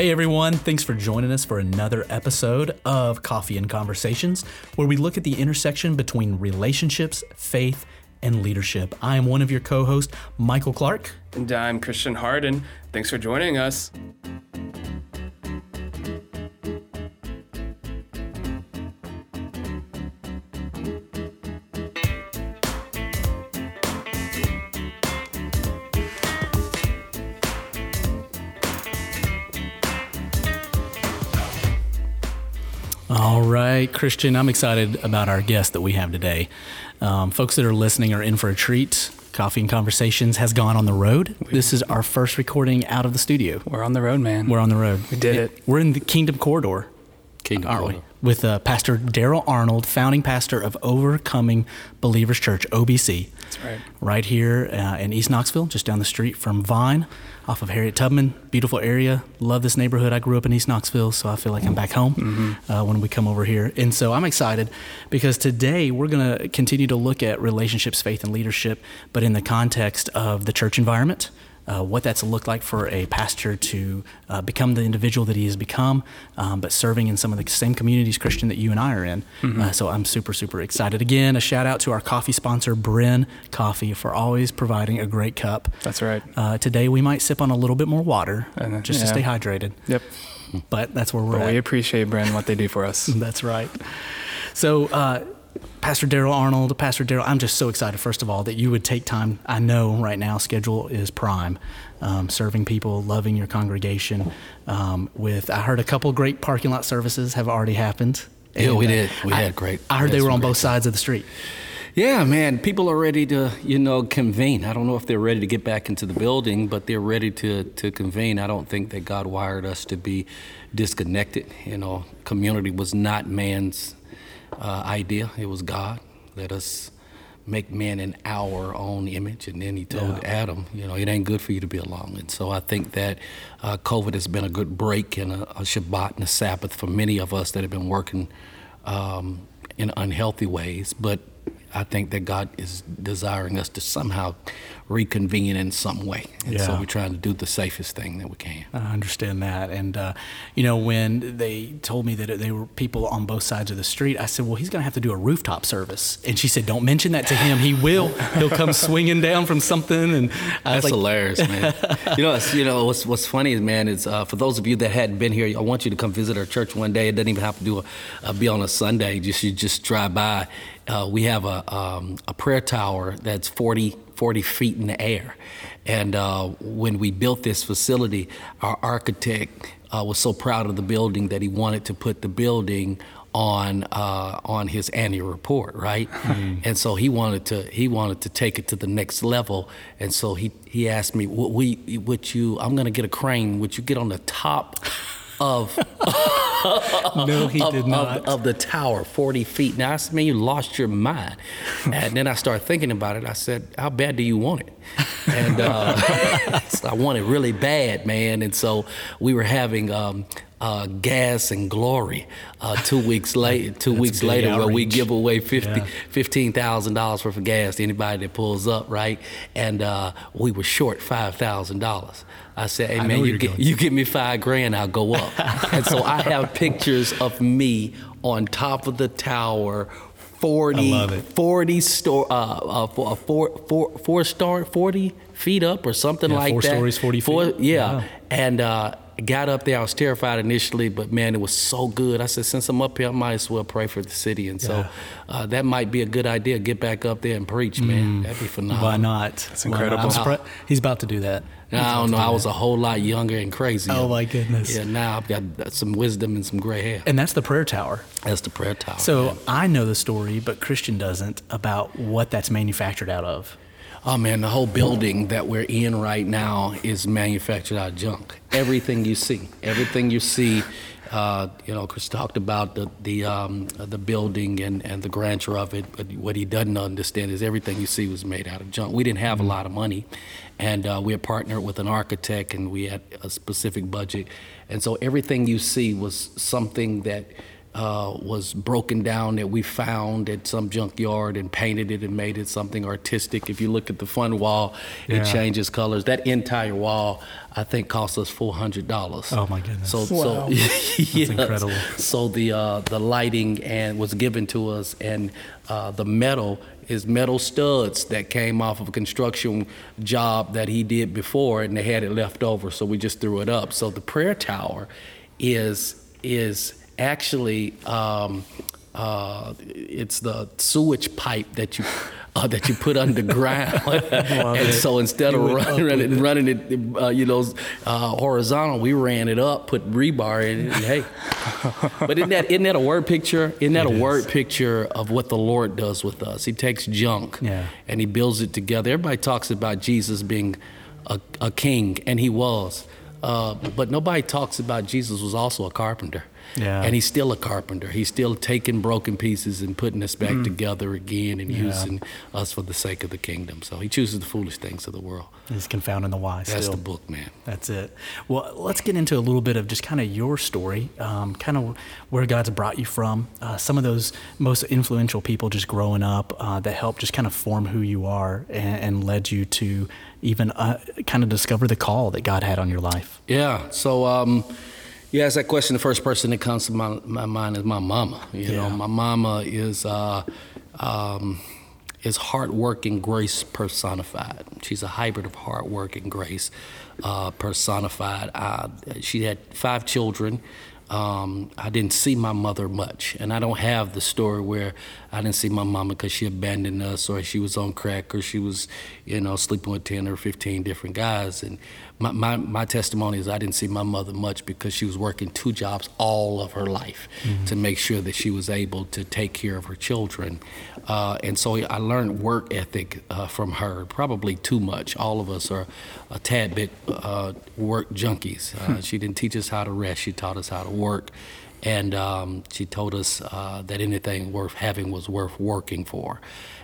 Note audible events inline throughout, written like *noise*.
Hey everyone, thanks for joining us for another episode of Coffee and Conversations, where we look at the intersection between relationships, faith, and leadership. I am one of your co hosts, Michael Clark. And I'm Christian Harden. Thanks for joining us. Christian, I'm excited about our guest that we have today. Um, folks that are listening are in for a treat. Coffee and Conversations has gone on the road. This is our first recording out of the studio. We're on the road, man. We're on the road. We did it. We're in the Kingdom Corridor. Kingdom aren't we? With uh, Pastor Daryl Arnold, founding pastor of Overcoming Believers Church, OBC. That's right. Right here uh, in East Knoxville, just down the street from Vine, off of Harriet Tubman. Beautiful area. Love this neighborhood. I grew up in East Knoxville, so I feel like I'm back home Mm-hmm. uh, when we come over here. And so I'm excited because today we're going to continue to look at relationships, faith, and leadership, but in the context of the church environment uh, what that's looked like for a pastor to uh, become the individual that he has become, um, but serving in some of the same communities, Christian, that you and I are in. Uh, so I'm super, super excited. Again, a shout out to our coffee sponsor, Bryn Coffee, for always providing a great cup. That's right. Uh, today we might sip on a little bit more water uh, just to stay hydrated, Yep. but that's where we're But at. we appreciate Brent what they do for us. *laughs* That's right. So, uh, Pastor Daryl Arnold, Pastor Daryl, I'm just so excited, first of all, that you would take time. I know right now schedule is prime, um, serving people, loving your congregation. Um, with I heard a couple great parking lot services have already happened. Yeah, we And, uh, did. We I- had great- I heard they were on both sides of the street. Yeah, man, people are ready to, you know, convene. I don't know if they're ready to get back into the building, but they're ready to, to convene. I don't think that God wired us to be disconnected. You know, community was not man's uh, idea, it was God. Let us make man in our own image. And then he told Yeah. Adam, you know, it ain't good for you to be alone. And so I think that uh, COVID has been a good break and a, a Shabbat and a Sabbath for many of us that have been working um, in unhealthy ways. But I think that God is desiring us to somehow reconvene in some way. And so we're trying to do the safest thing that we can. I understand that. And, uh, you know, when they told me that they were people on both sides of the street, I said, well, he's going to have to do a rooftop service. And she said, don't mention that to him. He will. He'll come swinging down from something. And I That's like, hilarious, man. *laughs* you know, you know what's what's funny is, man, is uh, for those of you that hadn't been here, I want you to come visit our church one day. It doesn't even have to do a, uh, be on a Sunday. Just you just drive by. Uh, we have a um, a prayer tower that's 40, 40 feet in the air, and uh, when we built this facility, our architect uh, was so proud of the building that he wanted to put the building on uh, on his annual report, right? And so he wanted to he wanted to take it to the next level, and so he he asked me, "Would we would you? I'm going to get a crane. Would you get on the top of *laughs* no, he of, did of- not. Of, the tower, 40 feet. Now, I said, man, you lost your mind. and then I started thinking about it. I said, how bad do you want it? And uh, *laughs* I want it really bad, man. And so we were having um, uh, gas and glory uh, two weeks later. Two That's weeks later, where we give away 50, Yeah. $15,000 worth of gas to anybody that pulls up, right? And uh, we were short $5,000. I said, hey, I man, you get, you give me five grand, I'll go up. *laughs* and so I have pictures of me on top of the tower. 40, I love it. 40 store, uh, uh, four, four, four, four star, 40 feet up or something Yeah, like four that. stories, 40 Four- feet. Yeah. Wow. And uh, got up there. I was terrified initially, but man, it was so good. I said, since I'm up here, I might as well pray for the city. And so Yeah. uh, that might be a good idea. Get back up there and preach, man. That'd be phenomenal. Why not? That's incredible. I'm. He's about to do that. Now, I don't know. I was a whole lot younger and crazy. Oh, my goodness. Yeah, now I've got some wisdom and some gray hair. And that's the prayer tower. That's the prayer tower. So man. I know the story, but Christian doesn't about what that's manufactured out of. Oh man, the whole building that we're in right now is manufactured out of junk. Everything you see, everything you see. Uh, you know, Chris talked about the the um, the building and, and the grandeur of it, but what he doesn't understand is everything you see was made out of junk. We didn't have a lot of money, and uh, we had partnered with an architect, and we had a specific budget, and so everything you see was something that uh, was broken down that we found at some junkyard and painted it and made it something artistic. If you look at the front wall, Yeah. it changes colors. That entire wall, I think, cost us four hundred dollars. Oh, my goodness. So, Wow. *laughs* so yes. incredible. So the uh, the lighting and was given to us, and uh, the metal is metal studs that came off of a construction job that he did before, and they had it left over, so we just threw it up. So the prayer tower is is actually um, uh, it's the sewage pipe that you *laughs* uh, that you put underground, *laughs* and so instead of went running, running, running it, uh, you know, uh, horizontal, we ran it up, put rebar in it, and hey. *laughs* but isn't that isn't that a word picture? Isn't that It a is. word picture of what the Lord does with us? He takes junk Yeah. and he builds it together. Everybody talks about Jesus being a, a king, and he was. Uh, but nobody talks about Jesus was also a carpenter. Yeah. And he's still a carpenter. He's still taking broken pieces and putting us back together again and Mm. Yeah. using us for the sake of the kingdom. So he chooses the foolish things of the world. He's confounding the wise. That's still. the book, man. That's it. Well, let's get into a little bit of just kind of your story, um, kind of where God's brought you from, uh, some of those most influential people just growing up uh, that helped just kind of form who you are and, and led you to even uh, kind of discover the call that God had on your life. Yeah. So, um, you ask that question, the first person that comes to my, my mind is my mama. You Yeah. know, my mama is uh, um, is hardworking grace personified. She's a hybrid of hard hardworking grace uh, personified. Uh, she had five children. Um, I didn't see my mother much, and I don't have the story where I didn't see my mama because she abandoned us, or she was on crack, or she was, you know, sleeping with ten or fifteen different guys. And my, my, my testimony is I didn't see my mother much because she was working two jobs all of her life to make sure that she was able to take care of her children. Uh, and so I learned work ethic uh, from her, probably too much. All of us are a tad bit uh, work junkies. Uh, she didn't teach us how to rest, she taught us how to work. And um, she told us uh, that anything worth having was worth working for.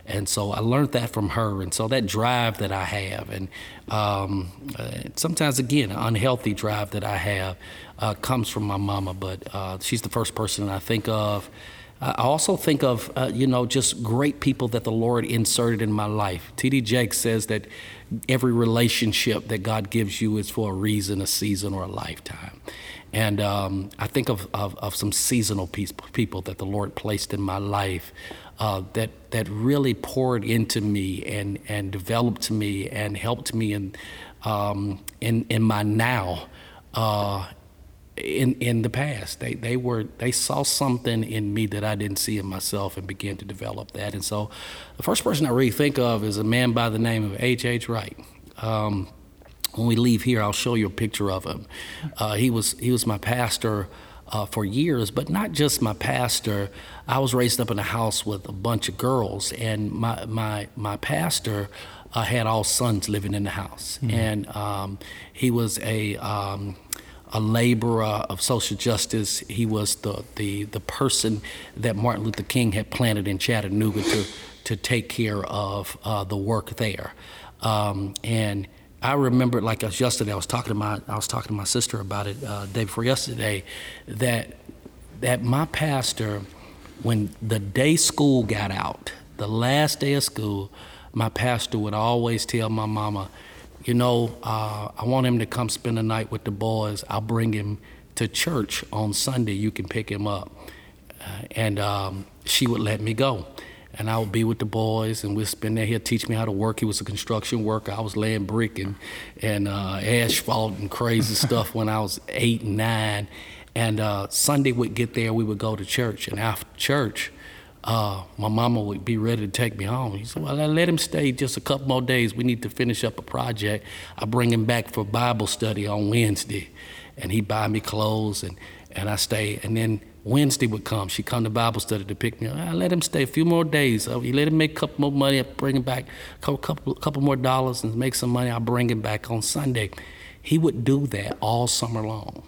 And so I learned that from her. And so that drive that I have, and um, uh, sometimes again, unhealthy drive that I have, uh, comes from my mama. But uh, she's the first person I think of. I also think of, uh, you know, just great people that the Lord inserted in my life. T.D. Jakes says that every relationship that God gives you is for a reason, a season, or a lifetime. And um, I think of, of, of some seasonal people that the Lord placed in my life uh, that, that really poured into me and, and developed me and helped me in, um, in, in my now. Uh, in in the past. They they were they saw something in me that I didn't see in myself and began to develop that. And so, the first person I really think of is a man by the name of H. H. Wright. Um, when we leave here, I'll show you a picture of him. Uh, he was he was my pastor. Uh, for years, but not just my pastor. I was raised up in a house with a bunch of girls, and my my my pastor uh, had all sons living in the house, and um, he was a um, a laborer of social justice. He was the, the, the person that Martin Luther King had planted in Chattanooga to, to take care of uh, the work there. Um, and I remember, like yesterday, I was talking to my I was talking to my sister about it uh, day before yesterday, that that my pastor, when the day school got out, the last day of school, my pastor would always tell my mama, you know, uh, I want him to come spend the night with the boys. I'll bring him to church on Sunday. You can pick him up. Uh, and um, she would let me go. And I would be with the boys, and we'd spend there. He'd teach me how to work. He was a construction worker. I was laying brick and, and uh, asphalt and crazy *laughs* stuff when I was eight and nine. And uh, Sunday would get there, we would go to church. And after church, uh, my mama would be ready to take me home. He said, Well, I let him stay just a couple more days. We need to finish up a project. I bring him back for Bible study on Wednesday. And he'd buy me clothes, and, and I stay. And then Wednesday would come. She'd come to Bible study to pick me up. I let him stay a few more days. Uh, he let him make a couple more money. I bring him back a couple, couple, couple more dollars and make some money. I bring him back on Sunday. He would do that all summer long.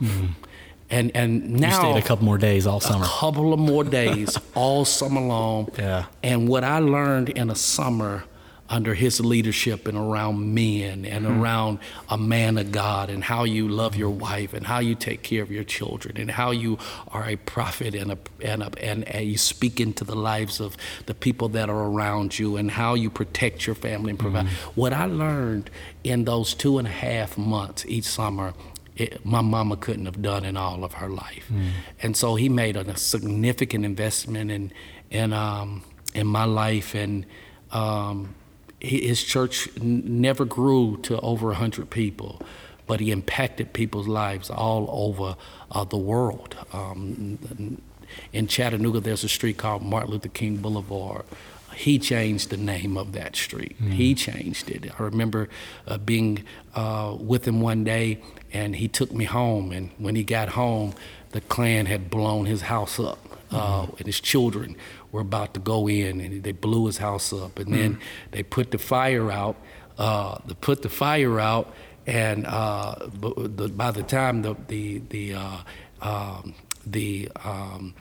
And, and You now stayed a couple more days all summer. a couple of more days all summer long. *laughs* Yeah. And what I learned in a summer under his leadership and around men and Hmm. around a man of God and how you love your wife and how you take care of your children and how you are a prophet and a, and, a, and, and you speak into the lives of the people that are around you and how you protect your family and provide. What I learned in those two and a half months each summer it, my mama couldn't have done in all of her life. And so he made a, significant investment in in um, in my life, and um, his church n- never grew to over hundred people, but he impacted people's lives all over uh, the world. Um, in Chattanooga, there's a street called Martin Luther King Boulevard. He changed the name of that street. He changed it. I remember uh, being uh, with him one day, and he took me home. And when he got home, the Klan had blown his house up, uh, and his children were about to go in, and they blew his house up. And then they put the fire out. Uh, they put the fire out, and uh, b- the, by the time the the the uh, um, the um,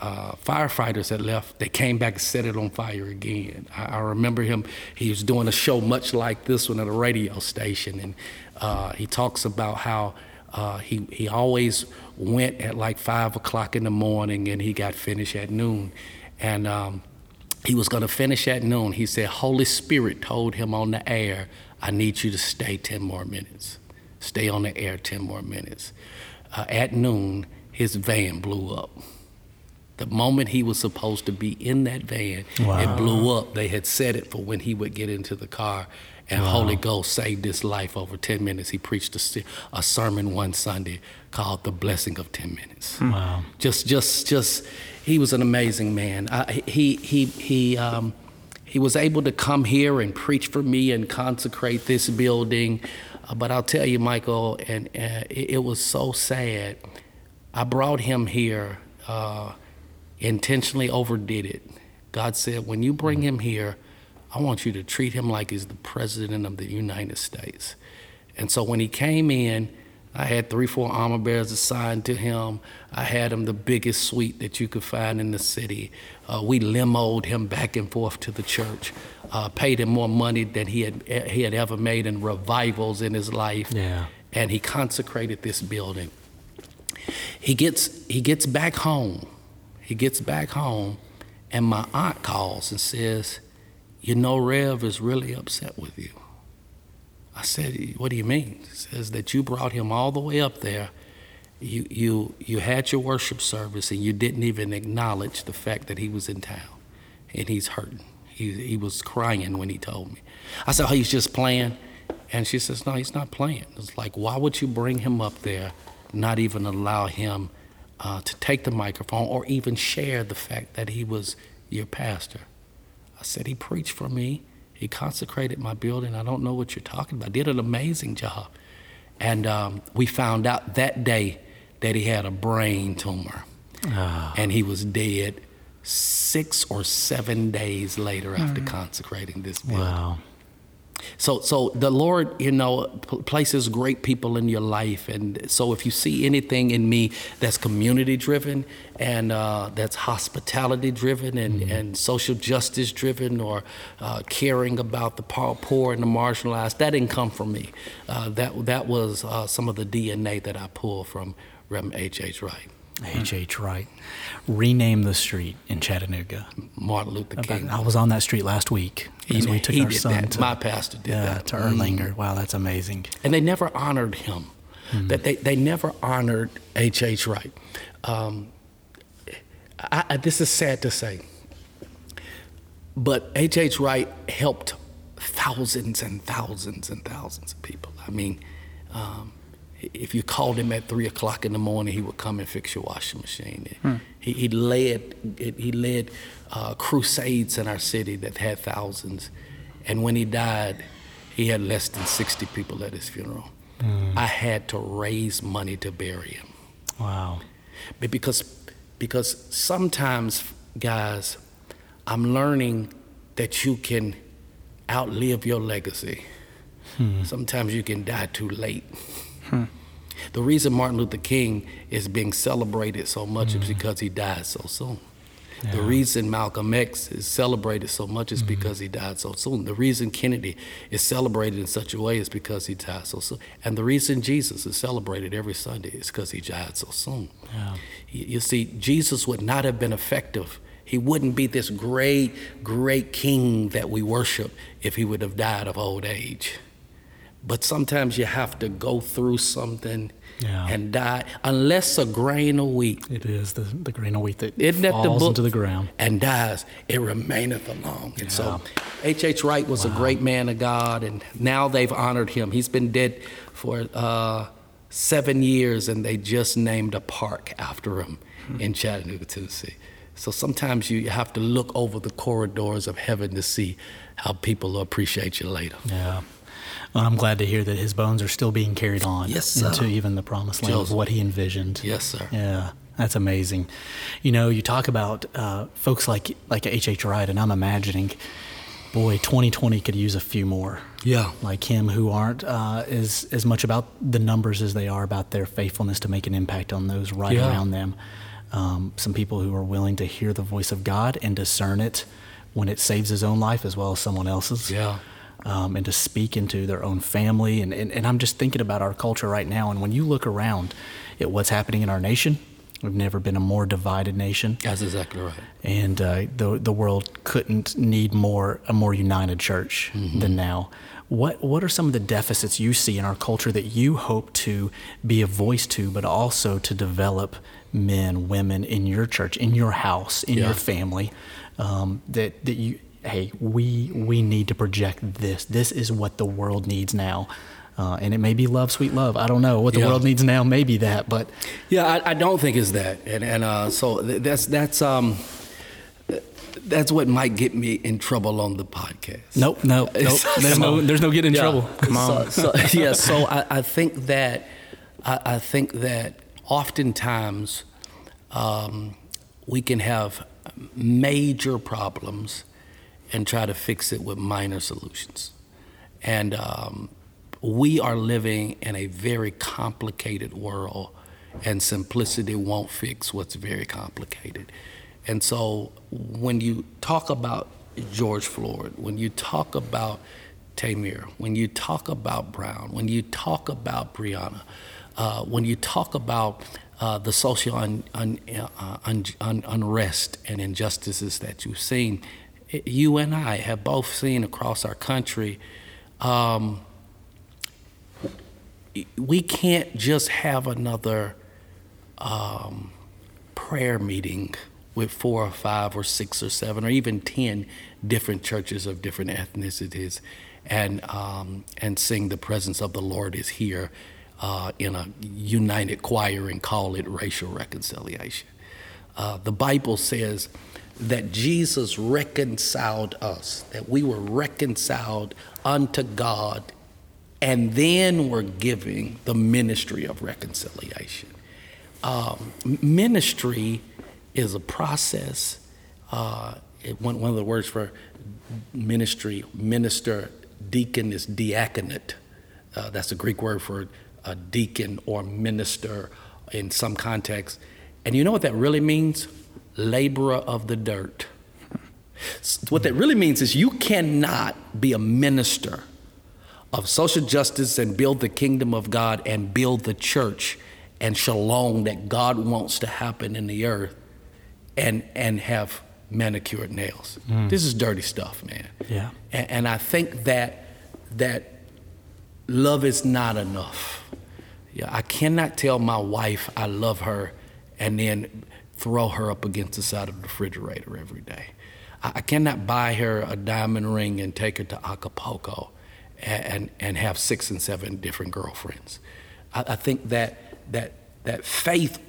uh, firefighters had left, they came back and set it on fire again. I, I remember him, he was doing a show much like this one at a radio station, and uh, he talks about how uh, he, he always went at like five o'clock in the morning and he got finished at noon. And um, he was going to finish at noon. He said, Holy Spirit told him on the air, I need you to stay 10 more minutes. Stay on the air 10 more minutes. Uh, at noon, his van blew up. The moment he was supposed to be in that van, it blew up. They had set it for when he would get into the car. And Holy Ghost saved his life over 10 minutes. He preached a, a sermon one Sunday called The Blessing of 10 Minutes. Wow. Just, just, just, he was an amazing man. I, he, he, he, um, he was able to come here and preach for me and consecrate this building. Uh, but I'll tell you, Michael, and uh, it, it was so sad. I brought him here, uh, intentionally overdid it. God said, when you bring him here, I want you to treat him like he's the president of the United States. And so when he came in, I had three, four armor bearers assigned to him. I had him the biggest suite that you could find in the city. Uh, we limoed him back and forth to the church. Uh, paid him more money than he had he had ever made in revivals in his life. Yeah. And he consecrated this building. He gets he gets back home. He gets back home, and my aunt calls and says, "You know, Rev is really upset with you." I said, "What do you mean?" He says that you brought him all the way up there. You you you had your worship service, and you didn't even acknowledge the fact that he was in town, and he's hurting. He he was crying when he told me. I said, "Oh, he's just playing," and she says, "No, he's not playing." It's like, why would you bring him up there, not even allow him uh, to take the microphone or even share the fact that he was your pastor? I said, He preached for me. He consecrated my building. I don't know what you're talking about. Did an amazing job. And um, we found out that day that he had a brain tumor. And he was dead six or seven days later after consecrating this building. Wow. So, so the Lord, you know, places great people in your life, and so if you see anything in me that's community driven and uh, that's hospitality driven and, and social justice driven or uh, caring about the poor, and the marginalized, that didn't come from me. Uh, that that was uh, some of the DNA that I pulled from Reverend H. H. Wright, H. H. Wright. renamed the street in Chattanooga. Martin Luther King. I was on that street last week He, as we took our son that. to, My pastor did yeah, that. to Erlanger. Wow, that's amazing. and they never honored him. That they, they never honored H. H. Wright. Um, I, I, this is sad to say, but H. H. Wright helped thousands and thousands and thousands of people. I mean, um, if you called him at three o'clock in the morning, he would come and fix your washing machine. Hmm. He, he led he led uh, crusades in our city that had thousands, and when he died, he had less than sixty people at his funeral. Hmm. I had to raise money to bury him. Wow. But because because sometimes guys i'm learning that you can outlive your legacy hmm. sometimes you can die too late Hmm. the reason martin luther king is being celebrated so much is hmm. because he died so soon The reason Malcolm X is celebrated so much is hmm. because he died so soon. The reason Kennedy is celebrated in such a way is because he died so soon. And the reason Jesus is celebrated every Sunday is because he died so soon. Yeah. You see, Jesus would not have been effective. He wouldn't be this great, great king that we worship if he would have died of old age. But sometimes you have to go through something Yeah. and die, unless a grain of wheat It is the, the grain of wheat that isn't that the falls book? into the ground. And dies, it remaineth alone. And so Yeah. H.H. H. Wright was a great man of God, and now they've honored him. He's been dead for uh, seven years, and they just named a park after him Hmm. in Chattanooga, Tennessee. So sometimes you have to look over the corridors of heaven to see how people will appreciate you later. Yeah. Well, I'm glad to hear that his bones are still being carried on Yes, into even the promised land of what he envisioned. Yes, sir. Yeah, that's amazing. You know, you talk about uh, folks like like H. H. Wright, and I'm imagining, boy, 2020 could use a few more Yeah. like him who aren't uh, as as much about the numbers as they are about their faithfulness to make an impact on those right Yeah. around them. Um, some people who are willing to hear the voice of God and discern it when it saves his own life as well as someone else's Yeah. Um, and to speak into their own family. And, and, and I'm just thinking about our culture right now. And when you look around at what's happening in our nation, we've never been a more divided nation. That's exactly right. And uh, the, the world couldn't need more a more united church than now. What, what are some of the deficits you see in our culture that you hope to be a voice to, but also to develop men, women in your church, in your house, in Yeah. your family, um, that, that you, hey, we, we need to project this. This is what the world needs now. Uh, and it may be love, sweet love. I don't know what the Yeah. world needs now. Maybe that, but Yeah, I, I don't think it's that, and and uh, so th- that's that's um that's what might get me in trouble on the podcast. nope, nope, nope. *laughs* There's no, there's no getting in Yeah. trouble. Come on. So, so, *laughs* yeah, so I, I think that I, I think that oftentimes um, we can have major problems and try to fix it with minor solutions, and um, we are living in a very complicated world, and simplicity won't fix what's very complicated. And so when you talk about George Floyd, when you talk about Tamir, when you talk about Brown, when you talk about Breonna, uh, when you talk about uh, the social un, un, uh, un, un, unrest and injustices that you've seen, you and I have both seen across our country. Um, we can't just have another um, prayer meeting with four or five or six or seven or even ten different churches of different ethnicities and um, and sing the presence of the Lord is here uh, in a united choir and call it racial reconciliation. Uh, the Bible says that Jesus reconciled us, that we were reconciled unto God, and then we're giving the ministry of reconciliation. Um, ministry is a process. Uh, it, one, one of the words for ministry, minister, deacon is diaconate. Uh, that's a Greek word for a deacon or minister in some context. And you know what that really means? Laborer of the dirt. What that really means is you cannot be a minister of social justice and build the kingdom of God and build the church and shalom that God wants to happen in the earth and and have manicured nails. Mm. This is dirty stuff, man. Yeah. And, and I think that that love is not enough. Yeah, I cannot tell my wife I love her and then throw her up against the side of the refrigerator every day. I, I cannot buy her a diamond ring and take her to Acapulco and, and, and have six and seven different girlfriends. I, I think that that that faith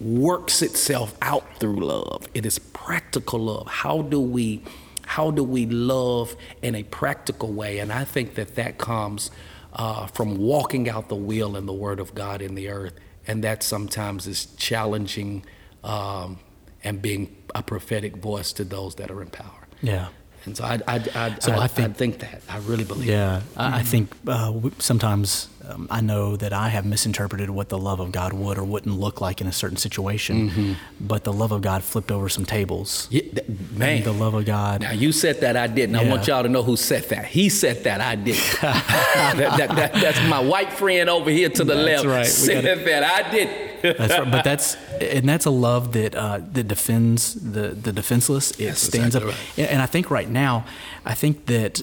works itself out through love. It is practical love. How do we how do we love in a practical way? And I think that that comes uh, from walking out the will and the Word of God in the earth, and that sometimes is challenging um, and being a prophetic voice to those that are in power. Yeah. And so I, I, I, So I, I think- think, that. I really believe Yeah, I, I think uh, sometimes um, I know that I have misinterpreted what the love of God would or wouldn't look like in a certain situation, but the love of God flipped over some tables. Yeah, th- man. The love of God. Now you said that I didn't. I want y'all to know who said that. He said that I didn't. *laughs* that, that, that, that's my white friend over here to the That's left. right. Said gotta- that I didn't. That's right, but that's and that's a love that uh, that defends the the defenseless. It That's stands exactly up, right. and I think right now, I think that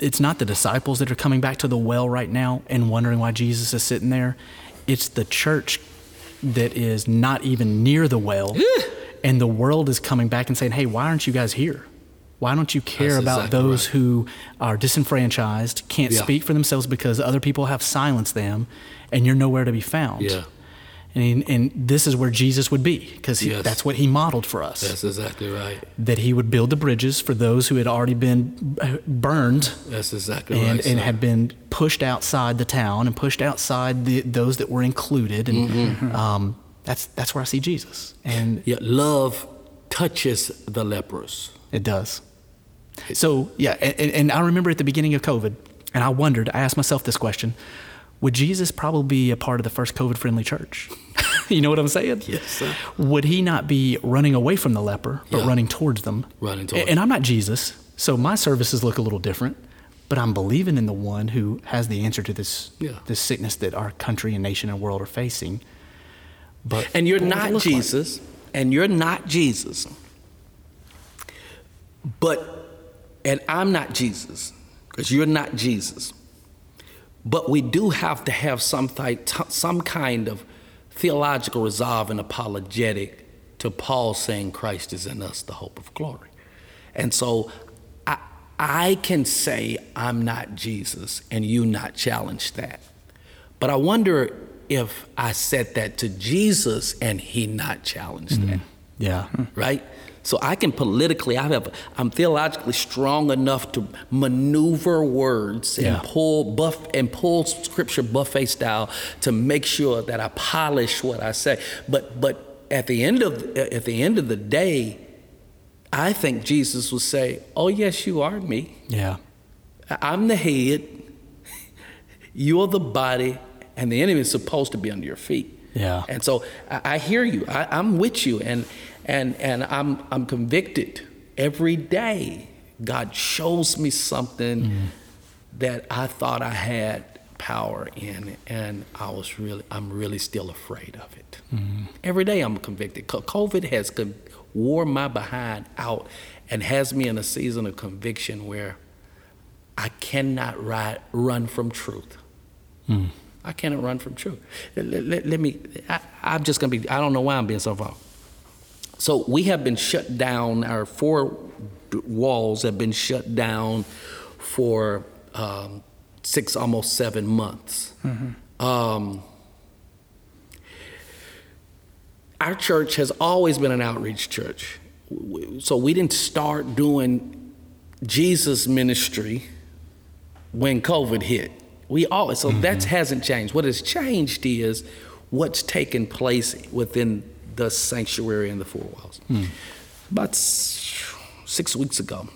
it's not the disciples that are coming back to the well right now and wondering why Jesus is sitting there. It's the church that is not even near the well, and the world is coming back and saying, "Hey, why aren't you guys here?" Why don't you care That's about exactly those right. who are disenfranchised, can't Yeah. speak for themselves because other people have silenced them, and you're nowhere to be found? Yeah. And, and this is where Jesus would be, because Yes. that's what he modeled for us. That's exactly right. That he would build the bridges for those who had already been uh, burned That's exactly and, right. and had been pushed outside the town and pushed outside the, those that were included. And Mm-hmm. um, that's, that's where I see Jesus. And yeah, love touches the lepers. it does. So, yeah, and, and I remember at the beginning of COVID, and I wondered, I asked myself this question would Jesus probably be a part of the first COVID friendly church? *laughs* you know what I'm saying? Yes, sir. Would he not be running away from the leper, but Yeah. running towards them? Running towards And I'm not Jesus, so my services look a little different, but I'm believing in the one who has the answer to this, Yeah. this sickness that our country and nation and world are facing. But And you're not look like? Jesus, and you're not Jesus. But, and I'm not Jesus, because you're not Jesus. But we do have to have some, thi- t- some kind of theological resolve and apologetic to Paul saying Christ is in us, the hope of glory. And so I, I can say I'm not Jesus and you not challenge that. But I wonder if I said that to Jesus and he not challenged mm-hmm. that Yeah. right? So I can politically, I have, I'm theologically strong enough to maneuver words and pull buff and pull scripture buffet style to make sure that I polish what I say. But but at the end of at the end of the day, I think Jesus will say, "Oh yes, you are me. Yeah. I'm the head. *laughs* You're the body, and the enemy is supposed to be under your feet." Yeah. And so I, I hear you. I, I'm with you, and and and I'm I'm convicted every day. God shows me something mm. that I thought I had power in, and I was really I'm really still afraid of it. Mm. Every day I'm convicted. Co- COVID has con- wore my behind out and has me in a season of conviction where I cannot ri run from truth. Mm. I cannot run from truth. Let, let- let me, I, I'm just gonna be, I don't know why I'm being so far. So we have been shut down, our four walls have been shut down for um, six, almost seven months. Um, our church has always been an outreach church. So we didn't start doing Jesus ministry when COVID hit. We always so that hasn't changed. What has changed is what's taken place within the sanctuary and the four walls. About six weeks ago,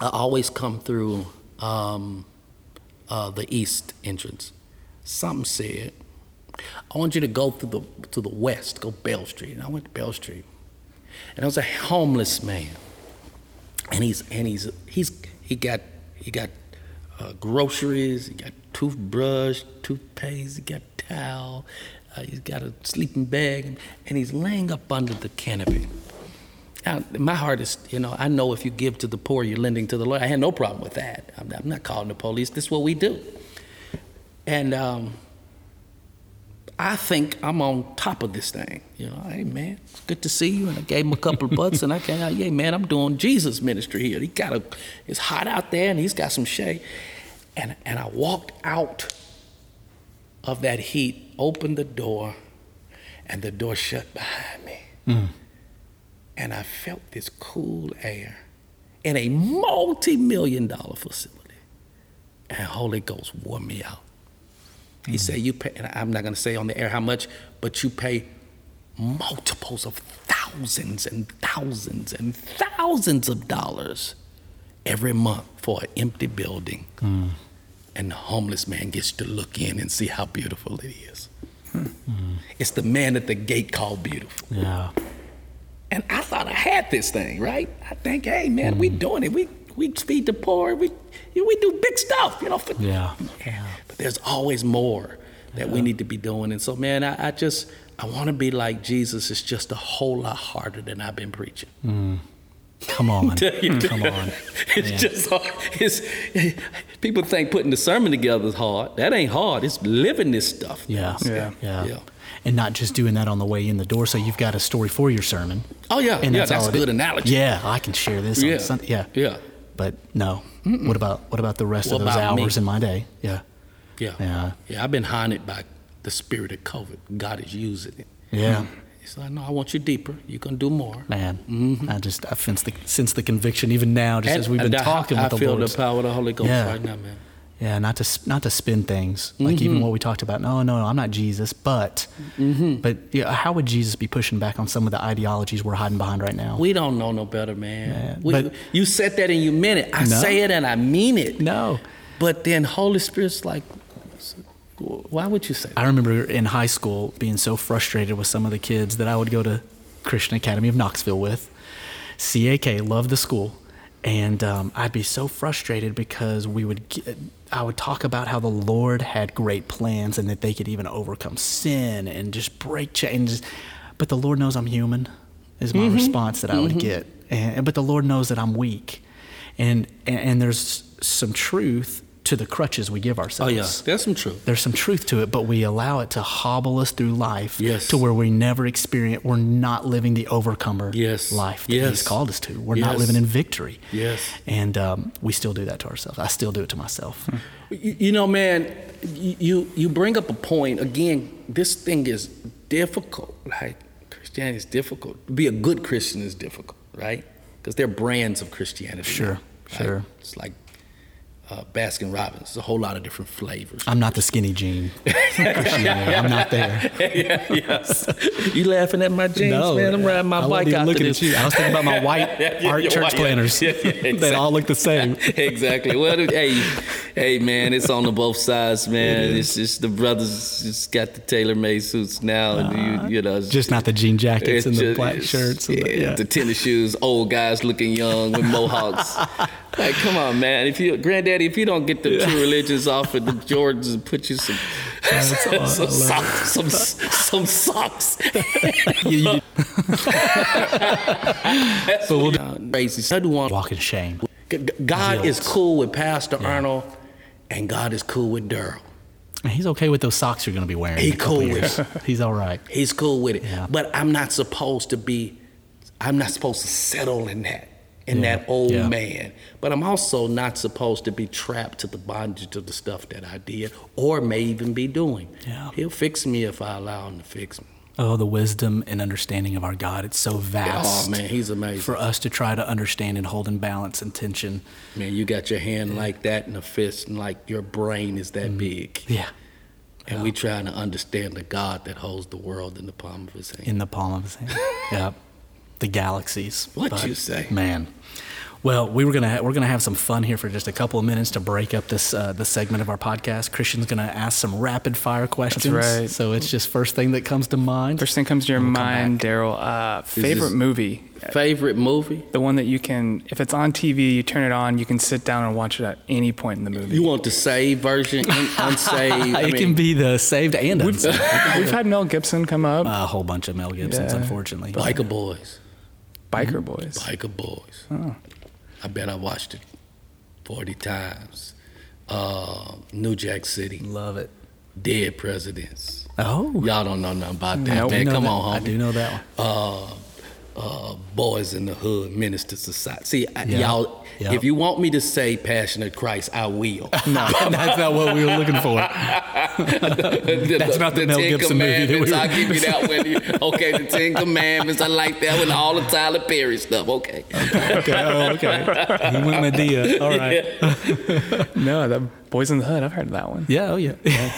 I always come through um, uh, the east entrance. Something said, "I want you to go through the to the west, go Bell Street." And I went to Bell Street, and there was a homeless man, and he's and he's he's he got he got uh, groceries, he got toothbrush, toothpaste, he got towel, uh, he's got a sleeping bag, and he's laying up under the canopy. Now, my heart is, you know, I know if you give to the poor, you're lending to the Lord. I had no problem with that. I'm, I'm not calling the police. This is what we do. And um, I think I'm on top of this thing. You know, hey man, it's good to see you. And I gave him a couple of bucks, and I came out, yeah man, I'm doing Jesus ministry here. He got a, it's hot out there, and he's got some shade. And and I walked out of that heat, opened the door, and the door shut behind me. Mm. And I felt this cool air in a multi-million dollar facility. And Holy Ghost wore me out. He mm. said, "You pay." And I'm not going to say on the air how much, but you pay multiples of thousands and thousands and thousands of dollars every month for an empty building, mm. And the homeless man gets to look in and see how beautiful it is. Hmm. It's the man at the gate called beautiful. Yeah. And I thought I had this thing, right? I think, hey man, we hmm. doing it. We we feed the poor. We we do big stuff, you know. For, Yeah. But there's always more that we need to be doing. And so, man, I, I just I want to be like Jesus. It's just a whole lot harder than I've been preaching. Hmm. Come on. *laughs* Come on. It's Man. just hard. It's people think putting the sermon together is hard. That ain't hard. It's living this stuff. Yeah. Yeah. Yeah. Yeah. And not just doing that on the way in the door. So you've got a story for your sermon. Oh yeah, And yeah. that's That's, all a good is. analogy. Yeah, I can share this Yeah. on Sunday. Yeah. Yeah. But no. What about what about the rest What of those about me? hours in my day? Yeah. Yeah. Yeah. Yeah. I've been haunted by the spirit of COVID. God is using it. Yeah. Mm. He's like, no, I want you deeper. You can do more. Man, I just I sense the sense the conviction even now, just And- as we've been I- talking I, with the Lord. I feel the power of the Holy Ghost Yeah. right now, man. Yeah, not to not to spin things like Mm-hmm. even what we talked about. No, no, no, I'm not Jesus, but Mm-hmm. but yeah, how would Jesus be pushing back on some of the ideologies we're hiding behind right now? We don't know no better, man. Man, We- but- you said that and you meant it. I No. say it and I mean it. no, But then Holy Spirit's like, why would you say that? I remember in high school being so frustrated with some of the kids that I would go to Christian Academy of Knoxville with. CAK loved the school, and um, I'd be so frustrated because we would get, I would talk about how the Lord had great plans and that they could even overcome sin and just break chains. But the Lord knows I'm human, is my response that I would get. And, but the Lord knows that I'm weak, and and, and there's some truth to the crutches we give ourselves. Oh, yeah. There's some truth. there's some truth to it, but we allow it to hobble us through life Yes. to where we never experience, we're not living the overcomer Yes. life that Yes. He's called us to. We're not living in victory. Yes. And um, we still do that to ourselves. I still do it to myself. You, you know, man, you, you you bring up a point. Again, this thing is difficult. Like Christianity is difficult. To be a good Christian is difficult, right? Because there are brands of Christianity. Sure, now, right? sure. It's like uh, Baskin Robbins. A whole lot of different flavors. I'm not the skinny jean. *laughs* I'm not there. yeah, yes. *laughs* You laughing at my jeans, man? I'm riding my I bike out looking at you. I was thinking about my white *laughs* Yeah, art church white- planners. yeah, yeah, they all look the same. exactly. Well, hey, hey, man, it's on the both sides, man. it's just the brothers just got the tailor-made suits now, and you, you know, Just not the jean jackets and the just- black shirts. And the, yeah. the tennis shoes, old guys looking young with mohawks. Like, come on, man. If you, granddaddy, if you don't get the true religions off of the *laughs* Jordans and put you some, some, some socks, some, some socks. You- you That's *laughs* we'll do- crazy. I do want walk in shame. G- g- God is cool with Pastor Arnold, and God is cool with Daryl. And he's okay with those socks you're going to be wearing. He in a couple cool years. *laughs* He's all right. He's cool with it. Yeah. But I'm not supposed to be, I'm not supposed to settle in that, in Yeah. that old Yeah. man. But I'm also not supposed to be trapped to the bondage of the stuff that I did or may even be doing. Yeah. He'll fix me if I allow him to fix me. Oh, the wisdom and understanding of our God. It's so oh, vast. Oh, man, he's amazing. For us to try to understand and hold in balance and tension. man, you got your hand like that and a fist, and like your brain is that mm. big. Yeah. And we trying to understand the God that holds the world in the palm of his hand. In the palm of his hand. *laughs* yeah. The galaxies. What you say? Man. Well, we were gonna ha- we're gonna have some fun here for just a couple of minutes to break up this uh, the segment of our podcast. Christian's gonna ask some rapid fire questions. right. So it's just first thing that comes to mind. First thing comes to your We'll mind. Daryl. Uh, favorite this- movie? Favorite movie? The one that you can, if it's on TV, you turn it on, you can sit down and watch it at any point in the movie. You want the saved version, *laughs* unsaved? I it can be the saved and unsaved. *laughs* We've had Mel Gibson come up, a whole bunch of Mel Gibsons, Yeah. unfortunately. Biker Boys. Biker Boys. Biker Boys. I bet I watched it 40 times. Uh, New Jack City. Love it. Dead Presidents. Oh, Y'all don't know nothing about that, Nope. man. Come that. on, I homie. do know that one. uh, uh, Boys in the Hood, Menace II Society. See, I, Yeah. y'all, Yeah. if you want me to say Passionate Christ, I will. *laughs* No, that's not what we were looking for. *laughs* *laughs* That's not the Mel Ten Gibson movie that we Commandments, were- I'll give you that one. *laughs* Okay, the Ten Commandments. I like that one. All the Tyler Perry stuff. Okay. Okay, oh, okay. *laughs* He went Madea. All right. No, the Boys in the Hood. I've heard of that one. Yeah, oh yeah.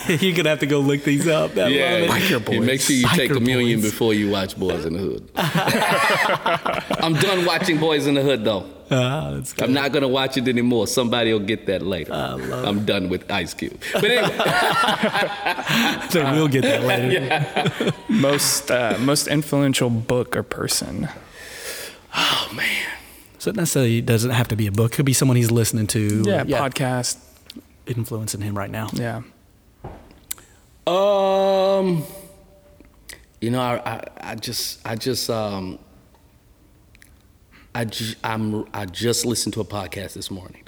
You're gonna have to go look these up. I love it. Biker and make sure you take Biker communion Boys. before you watch Boys in the Hood. I'm done watching Boys in the Hood though. *laughs* Ah, that's good. I'm not gonna watch it anymore. Somebody will get that later. I'm done with Ice Cube. But anyway, *laughs* So we'll get that later. *laughs* Most uh, most influential book or person. oh man. So it necessarily doesn't have to be a book. Could be someone he's listening to. Yeah, podcast. influencing him right now. Yeah. Um, you know, I, I, I just, I just, um, I just, I'm, I just listened to a podcast this morning,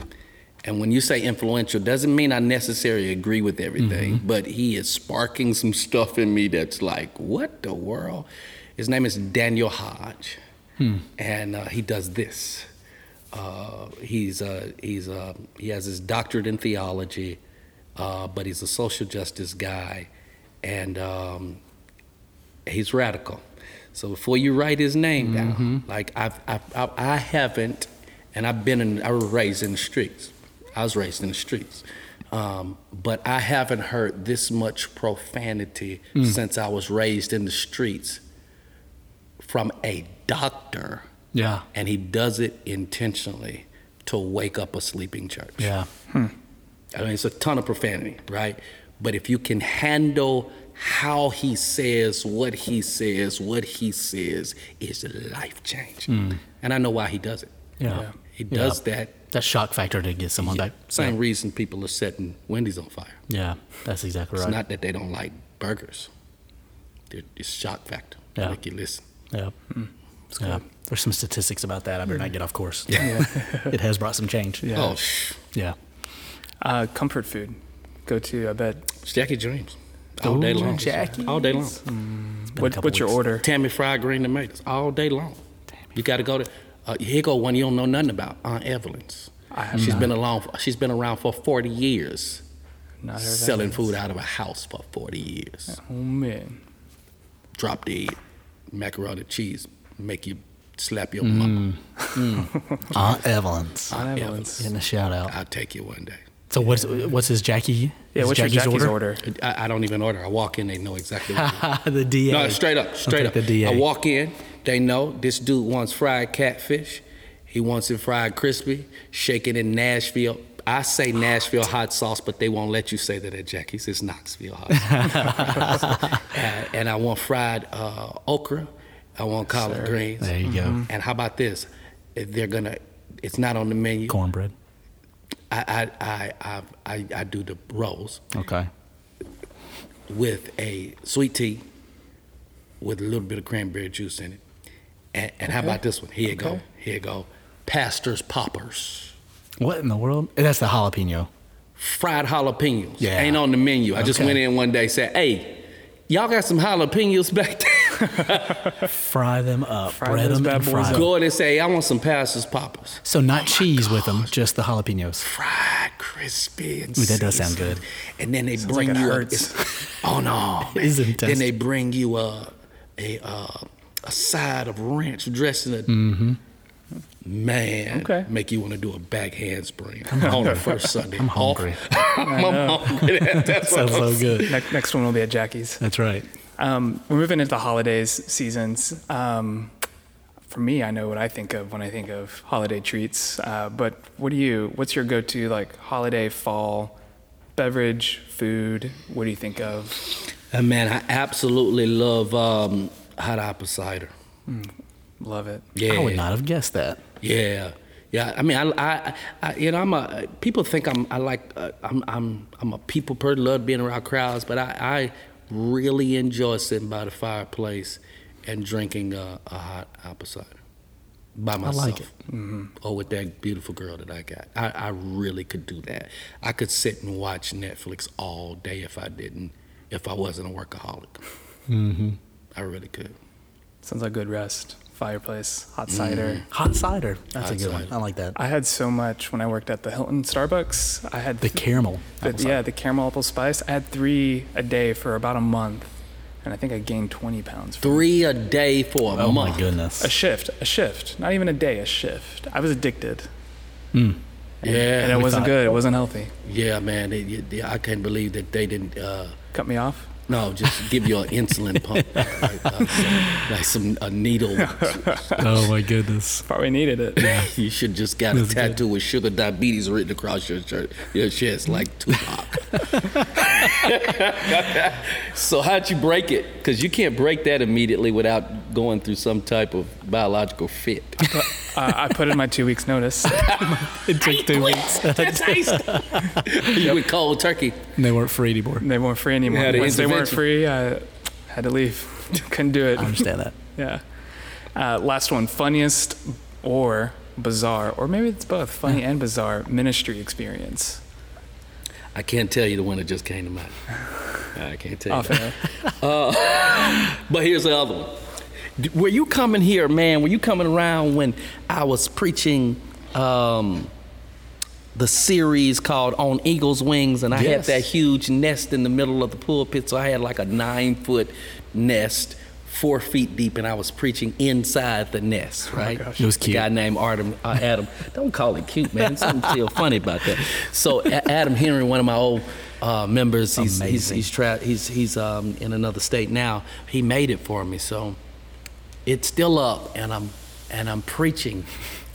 and when you say influential, doesn't mean I necessarily agree with everything, but he is sparking some stuff in me that's like, what the world? His name is Daniel Hodge, and uh, he does this. Uh, he's uh, he's uh, he has his doctorate in theology, uh, but he's a social justice guy, and um, he's radical. So before you write his name down, mm-hmm. like I've, I've, I, I haven't, and I've been in, I was raised in the streets. I was raised in the streets. Um, but I haven't heard this much profanity mm. since I was raised in the streets from a doctor, Yeah. and he does it intentionally to wake up a sleeping church. Yeah. Hmm. I mean, it's a ton of profanity, right? But if you can handle how he says what he says, what he says is life changing. Hmm. And I know why he does it. Yeah. He does Yeah. that. That shock factor to get someone back. Same reason people are setting Wendy's on fire. Yeah, that's exactly It's right. It's not that they don't like burgers. They're- It's shock factor. Yeah. Make you listen. yeah. Hmm. yeah. There's some statistics about that. I better not hmm. get off course. Yeah. *laughs* it has brought some change. Oh, yeah. Oh, shh. Yeah. Uh, comfort food. Go to. I bet. It's Jackie's Dream. All day long. Jackie's. All day long. It's been a What, couple what's your weeks. order? Tammy fried green tomatoes all day long. You got to go to. Uh, here go one you don't know nothing about. Aunt Evelyn's. I have She's not. been along. She's been around for forty years, Not selling food out of a house for forty years. Oh man. Drop dead, macaroni cheese make you slap your mama. *laughs* Aunt Evelyn's. Aunt Aunt Evelyn's. Getting a shout out. I'll take you one day. So what's what's his Jackie? Yeah. his What's your Jackie's order? I, I don't even order. I walk in, they know exactly. What *laughs* the DA. No, straight up, straight up. the DA. I walk in, they know this dude wants fried catfish. He wants it fried crispy, shaken in Nashville. I say Nashville hot sauce, but they won't let you say that at Jackie's. It's Knoxville hot *laughs* sauce. Uh, and I want fried uh, okra. I want collard greens. There you go. And how about this? They're gonna, it's not on the menu. Cornbread. I I I I, I, I do the rolls Okay. with a sweet tea with a little bit of cranberry juice in it. And, and how about this one? Here you go. Here you go. Pastor's Poppers. What in the world? That's the jalapeno. Fried jalapenos. Yeah. Ain't on the menu. I just went in one day said, hey, y'all got some jalapenos back there? Fry them up. Fry bread those them bad and boys fry up. them. Go in and say, I want some Pastor's Poppers. So not cheese with them, just the jalapenos. Fried, crispy, and Ooh, that does sound seasoned. good. And then they like bring it you a, hurts. it's- oh no, *laughs* It is man. intense. Then they bring you a a uh, a side of ranch dressing. It. Mm-hmm. Man, Okay. make you want to do a back handspring on the first Sunday. I'm hungry. *laughs* I'm hungry. *laughs* That- That's Sounds so good. Next, next one will be at Jackie's. That's right. Um, we're moving into the holidays seasons. Um, for me, I know what I think of when I think of holiday treats. Uh, but what do you? What's your go-to like holiday fall beverage, food? What do you think of? And man, I absolutely love um, hot apple cider. Love it. Yeah, I would not have guessed that. Yeah, yeah. I mean, I, I, I you know, I'm a. People think I'm. I like. Uh, I'm. I'm. I'm a people person. Love being around crowds, but I, I really enjoy sitting by the fireplace and drinking a, a hot apple cider by myself. like it. Mm-hmm. Or with that beautiful girl that I got. I, I really could do that. I could sit and watch Netflix all day if I didn't. If I wasn't a workaholic. Mm-hmm. I really could. Sounds like good rest. Fireplace, hot cider. Hot cider. That's Hot a good one. I like that. I had so much when I worked at the Hilton Starbucks. I had The caramel. the- apple cider. yeah, the caramel apple spice. I had three a day for about a month, and I think I gained 20 pounds. Three a day for a Oh month. my goodness. A shift, a shift, not even a day, a shift. I was addicted. And, Yeah, and it wasn't thought- good. It wasn't healthy. Yeah, man. They, they, I can't believe that they didn't. Uh, Cut me off. No, just give you an insulin pump, like, *laughs* uh, some, like some a needle. Oh my goodness. Probably needed it. Yeah, *laughs* you should just got a That's good. tattoo with sugar diabetes written across your shirt, your chest, like Tupac. *laughs* so how'd you break it? Because you can't break that immediately without going through some type of biological fit. Uh, I put in my two weeks notice. *laughs* It took two weeks. *laughs* you went cold turkey. And they weren't free anymore. They weren't free anymore. Yeah, Once they weren't free, I had to leave. *laughs* Couldn't do it. I understand that. Yeah. Uh, last one, funniest or bizarre, or maybe it's both, funny and bizarre ministry experience. I can't tell you the one that just came to mind. I can't tell you. Off that. air. But here's the other one. Were you coming here, man? Were you coming around when I was preaching um, the series called On Eagle's Wings, and I Yes. had that huge nest in the middle of the pulpit? So I had like a nine foot nest, four feet deep, and I was preaching inside the nest, right? gosh. It was cute. A guy named Adam. Uh, Adam. Don't call it cute, man. There's something still funny about that. So Adam Henry, one of my old uh, members, he's he's Amazing. he's, tra- he's he's um, in another state now. He made it for me, so it's still up, and I'm and I'm preaching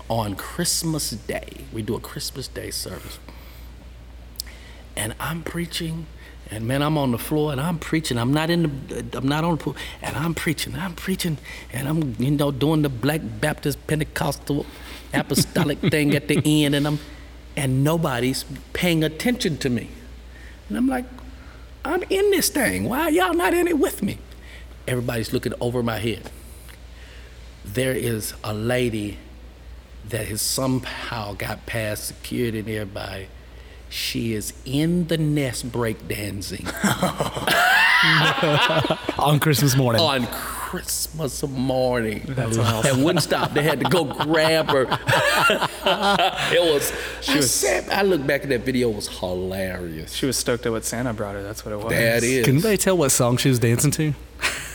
on Christmas Day. We do a Christmas Day service, and I'm preaching. And man, I'm on the floor and I'm preaching. I'm not in the, I'm not on the pool, and I'm preaching. I'm preaching, and I'm you know doing the Black Baptist Pentecostal apostolic *laughs* thing at the end, and I'm, and nobody's paying attention to me, and I'm like, I'm in this thing. Why are y'all not in it with me? Everybody's looking over my head. There is a lady that has somehow got past security and everybody. She is in the nest breakdancing *laughs* On Christmas morning. on Christmas morning. That's awesome. And wouldn't stop. They had to go grab her. *laughs* it was. I, said, I look back at that video. It was hilarious. She was stoked at what Santa brought her. That's what it was. That is. Can they tell what song she was dancing to?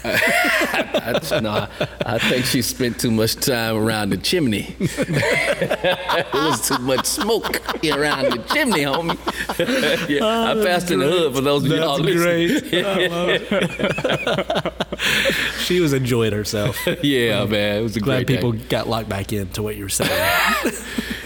I, no, I, I think she spent too much time around the chimney. *laughs* it was too much smoke around the chimney, homie. *laughs* yeah, I oh, passed in the hood for those of y'all listening. *laughs* She was enjoying herself. yeah, man, it was a great Glad people Day. got locked back into what you were saying.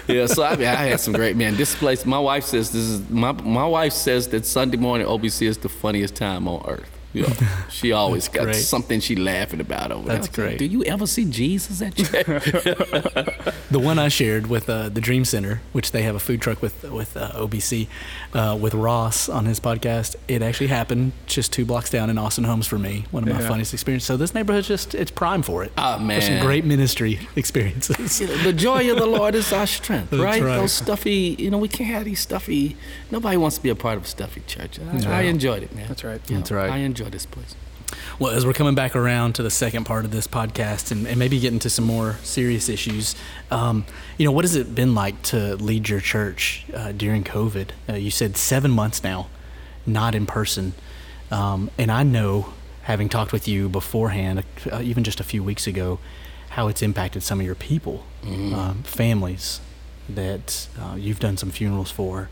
Yeah, so I mean, I had some great man. This place, my wife says this is my my wife says that Sunday morning OBC is the funniest time on earth. You know, she always got great. something she laughing about over That's there. I great. said, Do you ever see Jesus at church? *laughs* *laughs* the one I shared with uh, the Dream Center, which they have a food truck with with uh, OBC, uh, with Ross on his podcast. It actually happened just two blocks down in Austin Homes for me. One of my Yeah. funniest experiences. So this neighborhood just it's prime for it. Ah, There's some great ministry experiences. The joy of the Lord is our strength, That's right? right. Those stuffy, you know, we can't have these stuffy. Nobody wants to be a part of a stuffy church. I, No. I enjoyed it, man. That's right. You That's know, right. I this place. Well, as we're coming back around to the second part of this podcast and, and maybe get into some more serious issues, um, you know, what has it been like to lead your church uh, during COVID? Uh, you said seven months now, not in person. Um, and I know, having talked with you beforehand, uh, even just a few weeks ago, how it's impacted some of your people, um, families that uh, you've done some funerals for.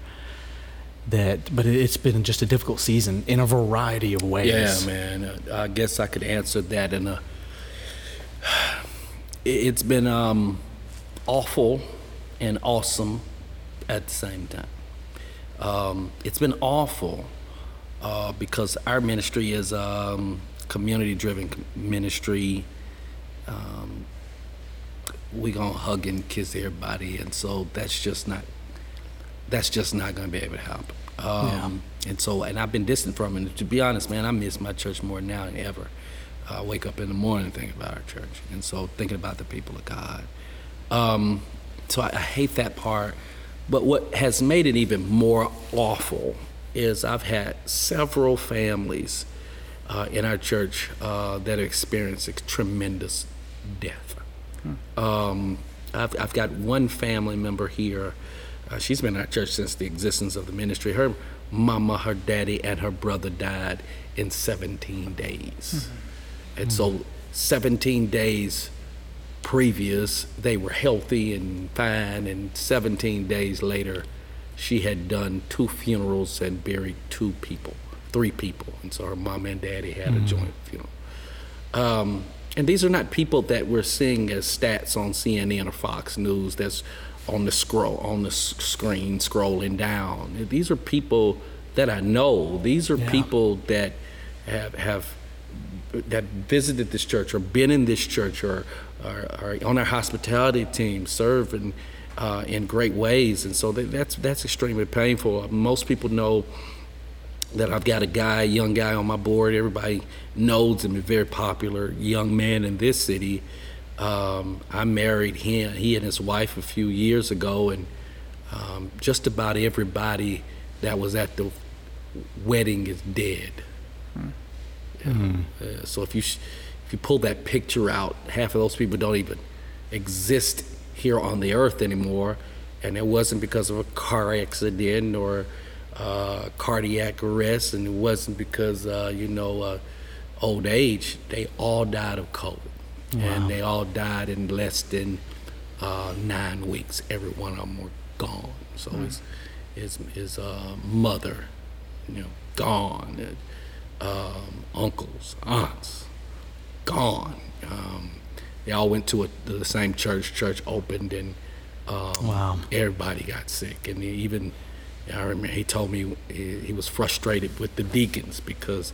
That, but it- it's been just a difficult season in a variety of ways. Yeah, man. Uh, I guess I could answer that in a. *sighs* It- It's been um, awful and awesome at the same time. Um, it's been awful uh, because our ministry is um, community-driven ministry. Um, we gonna hug and kiss everybody, and so that's just not that's just not going to be able to happen. Um, And so, and I've been distant from it. To be honest, man, I miss my church more now than ever. I wake up in the morning thinking about our church, and so thinking about the people of God. Um, so I, I hate that part. But what has made it even more awful is I've had several families uh, in our church uh, that are experiencing tremendous death. Um, I've, I've got one family member here. Uh, she's been in our church since the existence of the ministry. Her mama, her daddy, and her brother died in 17 days. And so, 17 days previous, they were healthy and fine, and 17 days later, she had done two funerals and buried two people, three people, and so her mom and daddy had mm-hmm. a joint funeral. Um, and these are not people that we're seeing as stats on CNN or Fox News. That's on the scroll on the screen scrolling down. These are people that I know. These are yeah. people that have have that visited this church or been in this church or are, on our hospitality team serving uh, in great ways, and so that's that's extremely painful. Most people know that I've got a guy, a young guy on my board. Everybody knows him, a very popular young man in this city. Um, I married him, he and his wife a few years ago, and um, just about everybody that was at the wedding is dead. Hmm. Mm-hmm. Uh, so if you if you pull that picture out, half of those people don't even exist here on the earth anymore, and it wasn't because of a car accident or uh, cardiac arrest, and it wasn't because uh, you know uh, old age. They all died of COVID, wow. and they all died in less than uh, nine weeks. Every one of them were gone. So mm. his his his uh, mother, you know, gone um, uncles, aunts, gone. Um, they all went to, a, to, the same church. Church opened, and um, wow. everybody got sick. And even I remember he told me he, he was frustrated with the deacons because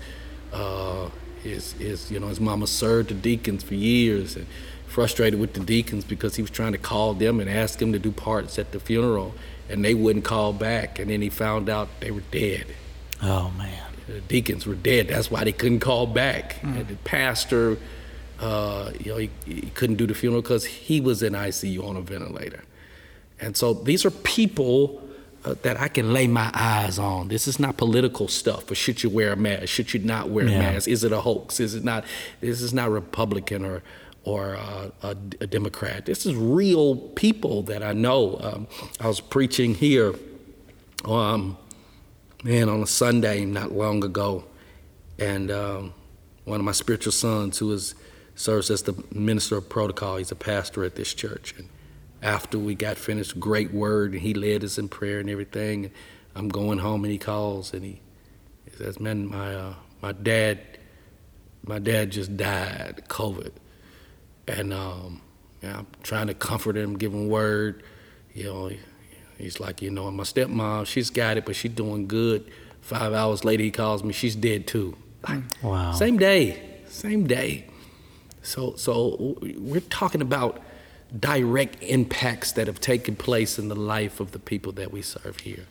uh, his his you know his mama served the deacons for years, and frustrated with the deacons because he was trying to call them and ask them to do parts at the funeral, and they wouldn't call back. And then he found out they were dead. Oh man the deacons were dead. That's why they couldn't call back. Mm. And the pastor, uh, you know, he, he, couldn't do the funeral because he was in ICU on a ventilator. And so these are people uh, that I can lay my eyes on. This is not political stuff. Or should you wear a mask? Should you not wear yeah. a mask? Is it a hoax? Is it not? This is not Republican or or uh, a, a, Democrat. This is real people that I know. Um, I was preaching here. Um, man, on a Sunday not long ago, and um, one of my spiritual sons, who is serves as the minister of protocol, he's a pastor at this church. And after we got finished, great word, and he led us in prayer and everything. And I'm going home, and he calls, and he, he says, "Man, my uh, my dad, my dad just died, COVID, and um, yeah, I'm trying to comfort him, give him word, you know." He's like, you know, my stepmom, she's got it, but she's doing good. Five hours later, he calls me, she's dead too. Like, wow. Same day, same day. So, so we're talking about direct impacts that have taken place in the life of the people that we serve here.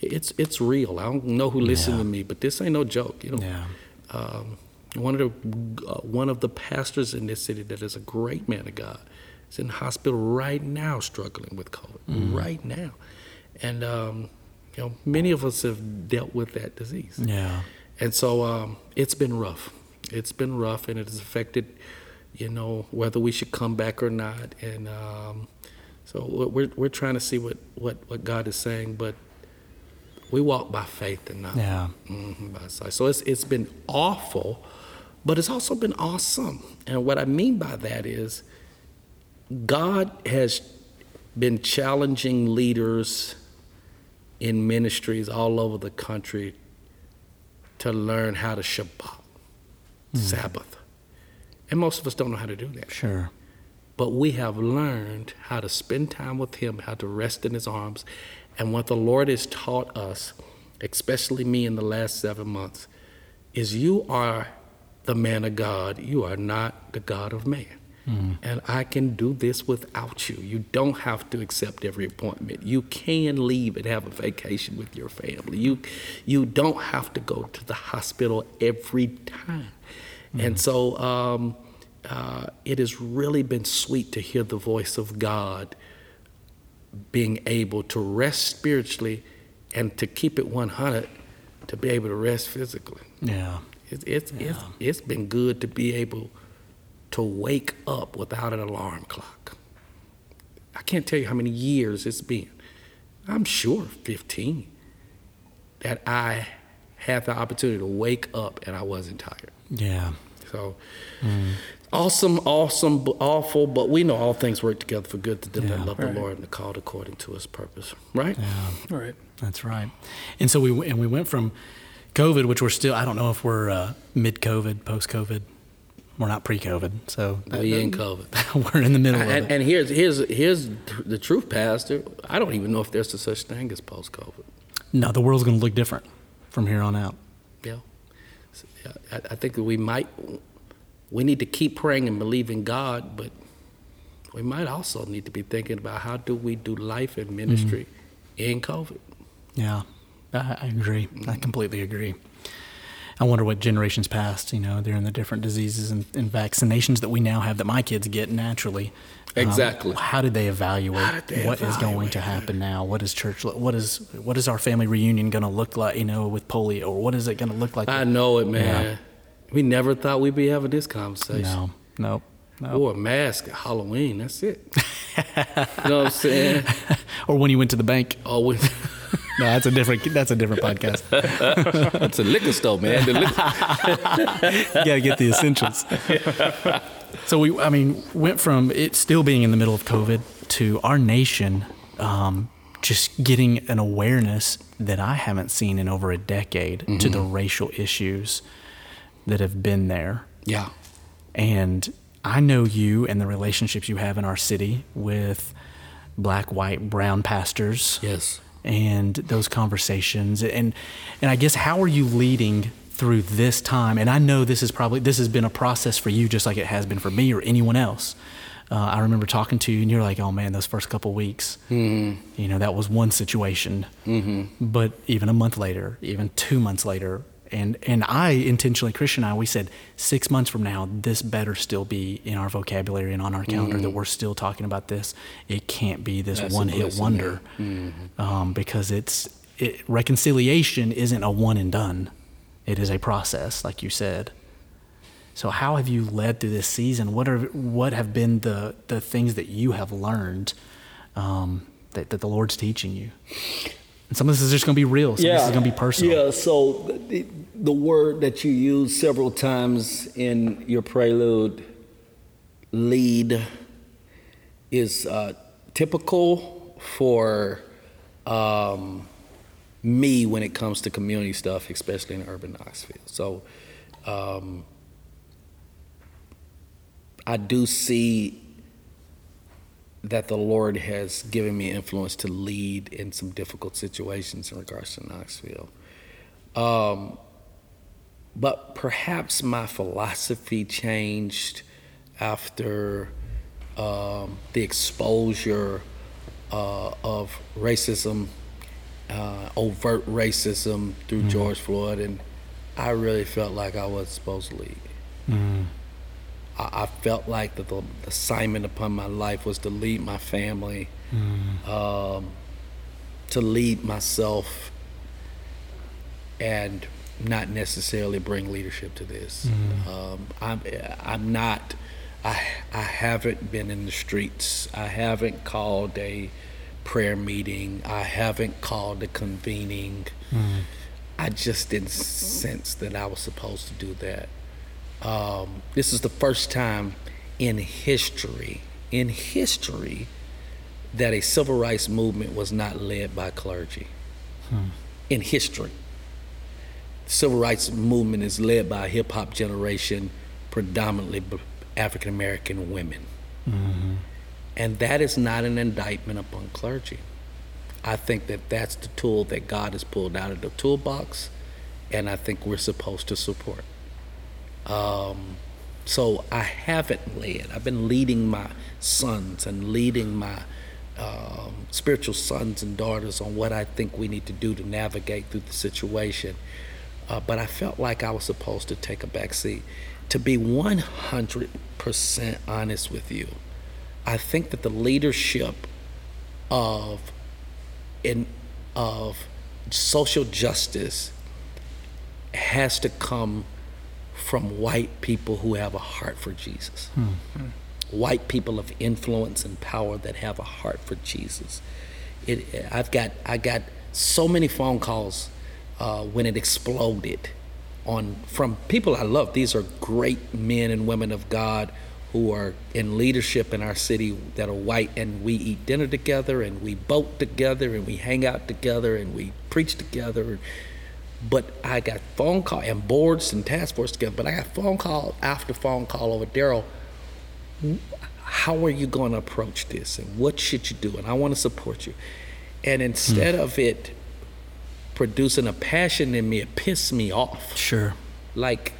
It's it's real. I don't know who listened yeah. to me, but this ain't no joke. You know, yeah. um, one of the uh, one of the pastors in this city that is a great man of God is in the hospital right now struggling with COVID, mm right now. And, um, you know, many of us have dealt with that disease. Yeah. And so um, it's been rough. It's been rough and it has affected, you know, whether we should come back or not. And um, so we're, we're trying to see what, what, what God is saying, but we walk by faith and not yeah. Mm-hmm, by sight. So it's, it's been awful, but it's also been awesome. And what I mean by that is, God has been challenging leaders in ministries all over the country to learn how to Shabbat, mm. Sabbath. And most of us don't know how to do that. Sure. But we have learned how to spend time with Him, how to rest in His arms. And what the Lord has taught us, especially me in the last seven months, is you are the man of God. You are not the God of man. Mm. And I can do this without you. You don't have to accept every appointment. You can leave and have a vacation with your family. You, you don't have to go to the hospital every time. Mm. And so um, uh, it has really been sweet to hear the voice of God being able to rest spiritually and to keep it 100 to be able to rest physically. Yeah. It's, it's, yeah. it's, it's been good to be able to wake up without an alarm clock. I can't tell you how many years it's been. I'm sure 15 that I had the opportunity to wake up and I wasn't tired. Yeah. So awesome, awesome, awful, but we know all things work together for good to them Yeah. that love Right. the Lord and are called according to His purpose. Right? Yeah. All right. That's right. And so we and we went from COVID, which we're still I don't know if we're uh, mid COVID, post COVID. We're not pre COVID, so We in COVID. we're in the middle of And, it. and here's here's here's the truth, Pastor. I don't even know if there's a such thing as post COVID. no, the world's going to look different from here on out. Yeah. So, yeah, I, I think that we might we need to keep praying and believing God, but we might also need to be thinking about how do we do life and ministry in COVID. Yeah, I, I agree. I completely agree. I wonder what generations past, you know, during the different diseases and, and vaccinations that we now have that my kids get naturally. um, Exactly. how did they evaluate did they what is going to happen now? What is church? What is what is our family reunion going to look like? You know, with polio, or what is it going to look like? I know it, man. Yeah. We never thought we'd be having this conversation. No, no, no. Wore a mask at Halloween. That's it. *laughs* you know what I'm saying? *laughs* Or when you went to the bank. Oh, we, *laughs* No, that's a different. That's a different podcast. it's a liquor store, man. The liquor, you got to get the essentials. so we, I mean, went from it still being in the middle of COVID to our nation um, just getting an awareness that I haven't seen in over a decade to the racial issues that have been there. yeah. And I know you and the relationships you have in our city with black, white, brown pastors. Yes. and those conversations. And and I guess how are you leading through this time? And I know this is probably this has been a process for you just like it has been for me or anyone else. Uh, I remember talking to you and you're like oh man those first couple weeks. You know that was one situation. But even a month later even two months later and and I intentionally Christian and I we said six months from now this better still be in our vocabulary and on our calendar that we're still talking about this it can't be this That's one hit wonder um, because it's it, reconciliation isn't a one and done. It is a process, like you said. So, how have you led through this season? What are what have been the the things that you have learned um, that that the Lord's teaching you? And some of this is just going to be real. Some of this is going to be personal. Yeah, so the, the word that you use several times in your prelude, lead, is uh, typical for um, me when it comes to community stuff, especially in urban Knoxville. So um, I do see that the Lord has given me influence to lead in some difficult situations in regards to Knoxville. Um, but perhaps my philosophy changed after um, the exposure uh, of racism, uh, overt racism through George Floyd, and I really felt like I was supposed to lead. I, I felt like that the assignment upon my life was to lead my family, um, to lead myself, and not necessarily bring leadership to this. Um, I'm I'm not. I I haven't been in the streets. I haven't called a prayer meeting. I haven't called a convening. I just didn't sense that I was supposed to do that. Um, this is the first time in history, in history, that a civil rights movement was not led by clergy. In history, civil rights movement is led by a hip hop generation, predominantly African American women, and that is not an indictment upon clergy. I think that that's the tool that God has pulled out of the toolbox, and I think we're supposed to support. Um, so I haven't led. I've been leading my sons and leading my um, spiritual sons and daughters on what I think we need to do to navigate through the situation. Uh, but I felt like I was supposed to take a back seat. To be 100% honest with you, I think that the leadership of in of social justice has to come from white people who have a heart for Jesus. White people of influence and power that have a heart for Jesus. It, I've got I got so many phone calls uh, when it exploded on from people I love. These are great men and women of God who are in leadership in our city that are white, and we eat dinner together, and we boat together, and we hang out together, and we preach together. But I got phone call and boards and task force together. But I got phone call after phone call over Daryl. How are you going to approach this, and what should you do? And I want to support you. And instead of it producing a passion in me, it pissed me off. Sure. Like,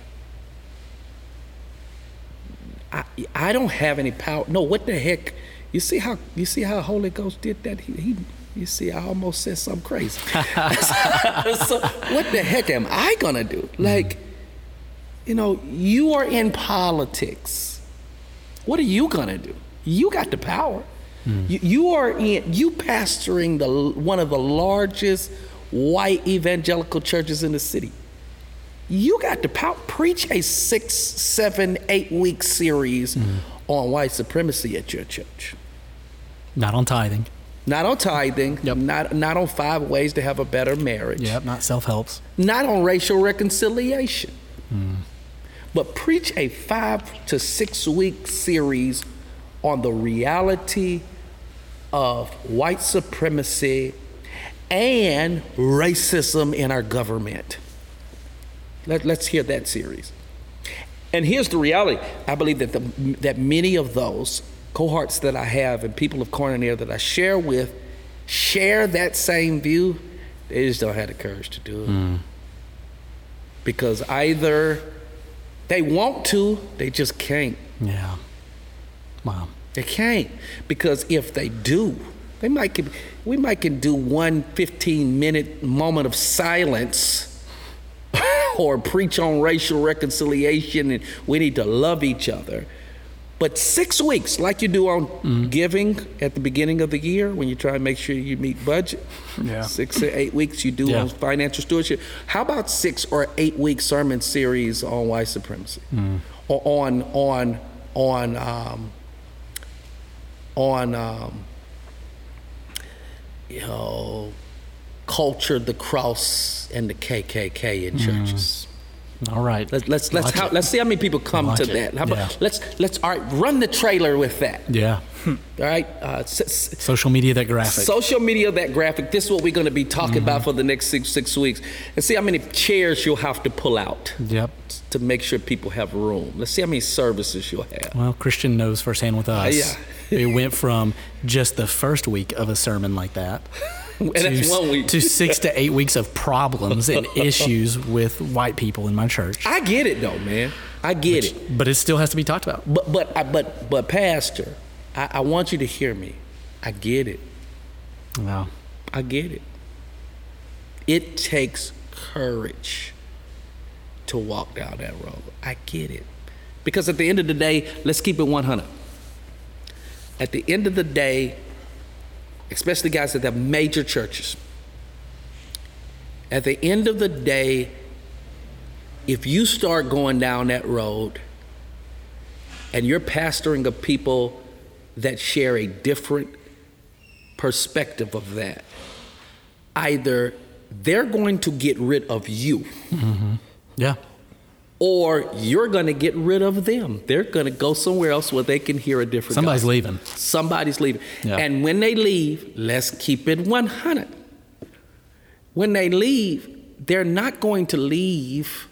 I, I don't have any power. No, what the heck? You see how you see how Holy Ghost did that? He, he you see, I almost said something crazy. *laughs* *laughs* so what the heck am I gonna do? Like, you know, you are in politics. What are you gonna do? You got the power. Mm. You, you are in you pastoring the one of the largest white evangelical churches in the city. You got to preach a six, seven, eight week series mm. on white supremacy at your church. Not on tithing. Not on tithing. Yep. Not not on five ways to have a better marriage. Yep. Not self helps. Not on racial reconciliation. Mm. But preach a five to six week series on the reality of white supremacy and racism in our government. Let, us hear that series. And here's the reality I believe that, the, that many of those cohorts that I have and people of Koinonia that I share with share that same view. They just don't have the courage to do it. Mm. Because either they want to, they just can't. Yeah. Wow. They can't. Because if they do, they might can, we might can do one 15 minute moment of silence *laughs* or preach on racial reconciliation and we need to love each other. But six weeks, like you do on mm-hmm. giving at the beginning of the year when you try to make sure you meet budget, yeah. six or eight weeks you do yeah. on financial stewardship. How about six or eight week sermon series on white supremacy, mm. or on on on um, on um, you know culture, the cross, and the KKK in mm. churches. All right. Let's let's let's, how, let's see how many people come to it. that. How about, yeah. Let's let's all right. Run the trailer with that. Yeah. all right. Uh, s- social media that graphic. Social media that graphic. This is what we're going to be talking mm-hmm. about for the next six six weeks, and see how many chairs you'll have to pull out. Yep. To make sure people have room. Let's see how many services you'll have. Well, Christian knows firsthand with us. Uh, yeah. It went from just the first week of a sermon like that *laughs* to, to six to eight weeks of problems and *laughs* issues with white people in my church. I get it though, man. I get Which, it. But it still has to be talked about. But but but but Pastor, I, I want you to hear me. I get it. Wow. I get it. It takes courage to walk down that road. I get it. Because at the end of the day, let's keep it 100. At the end of the day, especially guys that have major churches. At the end of the day, if you start going down that road and you're pastoring a people that share a different perspective of that, either they're going to get rid of you. Mm-hmm. Yeah or you're going to get rid of them. They're going to go somewhere else where they can hear a different. Somebody's gospel. leaving. Somebody's leaving. Yeah. And when they leave, let's keep it 100. When they leave, they're not going to leave.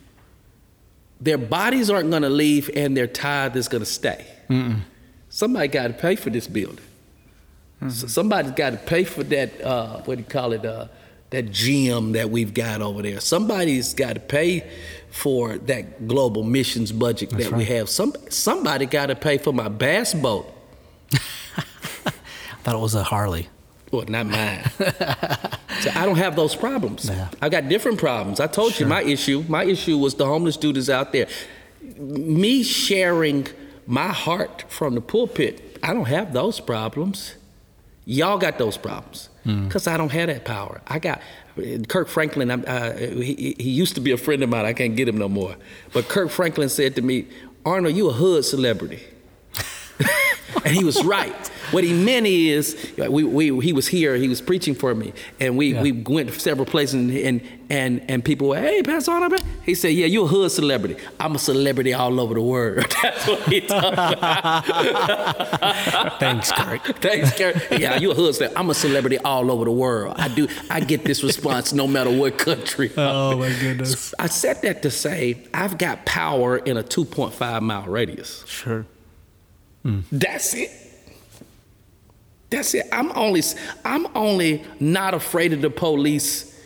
Their bodies aren't going to leave, and their tithe is going to stay. Mm-mm. Somebody got to pay for this building. Mm-hmm. So somebody's got to pay for that. Uh, what do you call it? Uh, that gym that we've got over there. Somebody's got to pay for that global missions budget That's that right. we have. Some somebody got to pay for my bass boat. *laughs* I thought it was a Harley. Well, not mine. *laughs* so I don't have those problems. Yeah. I got different problems. I told sure. you my issue. My issue was the homeless dudes out there. Me sharing my heart from the pulpit. I don't have those problems. Y'all got those problems because mm. I don't have that power. I got Kirk Franklin. Uh, he, he used to be a friend of mine. I can't get him no more. But Kirk Franklin said to me, "Arnold, you a hood celebrity," and he was right. what he meant is, we, we, he was here, he was preaching for me, and we, Yeah. we went to several places, and, and, and, and people were, hey, Pastor Arnold, he said, yeah, you're a hood celebrity. I'm a celebrity all over the world. *laughs* That's what he told. *laughs* Thanks, Kirk. *laughs* Thanks, Gary. Yeah, you're a hood celebrity. I'm a celebrity all over the world. I do. I get this response no matter what country. Oh my goodness. I said that to say I've got power in a 2.5 mile radius. Sure. That's it. That's it. I'm only I'm only not afraid of the police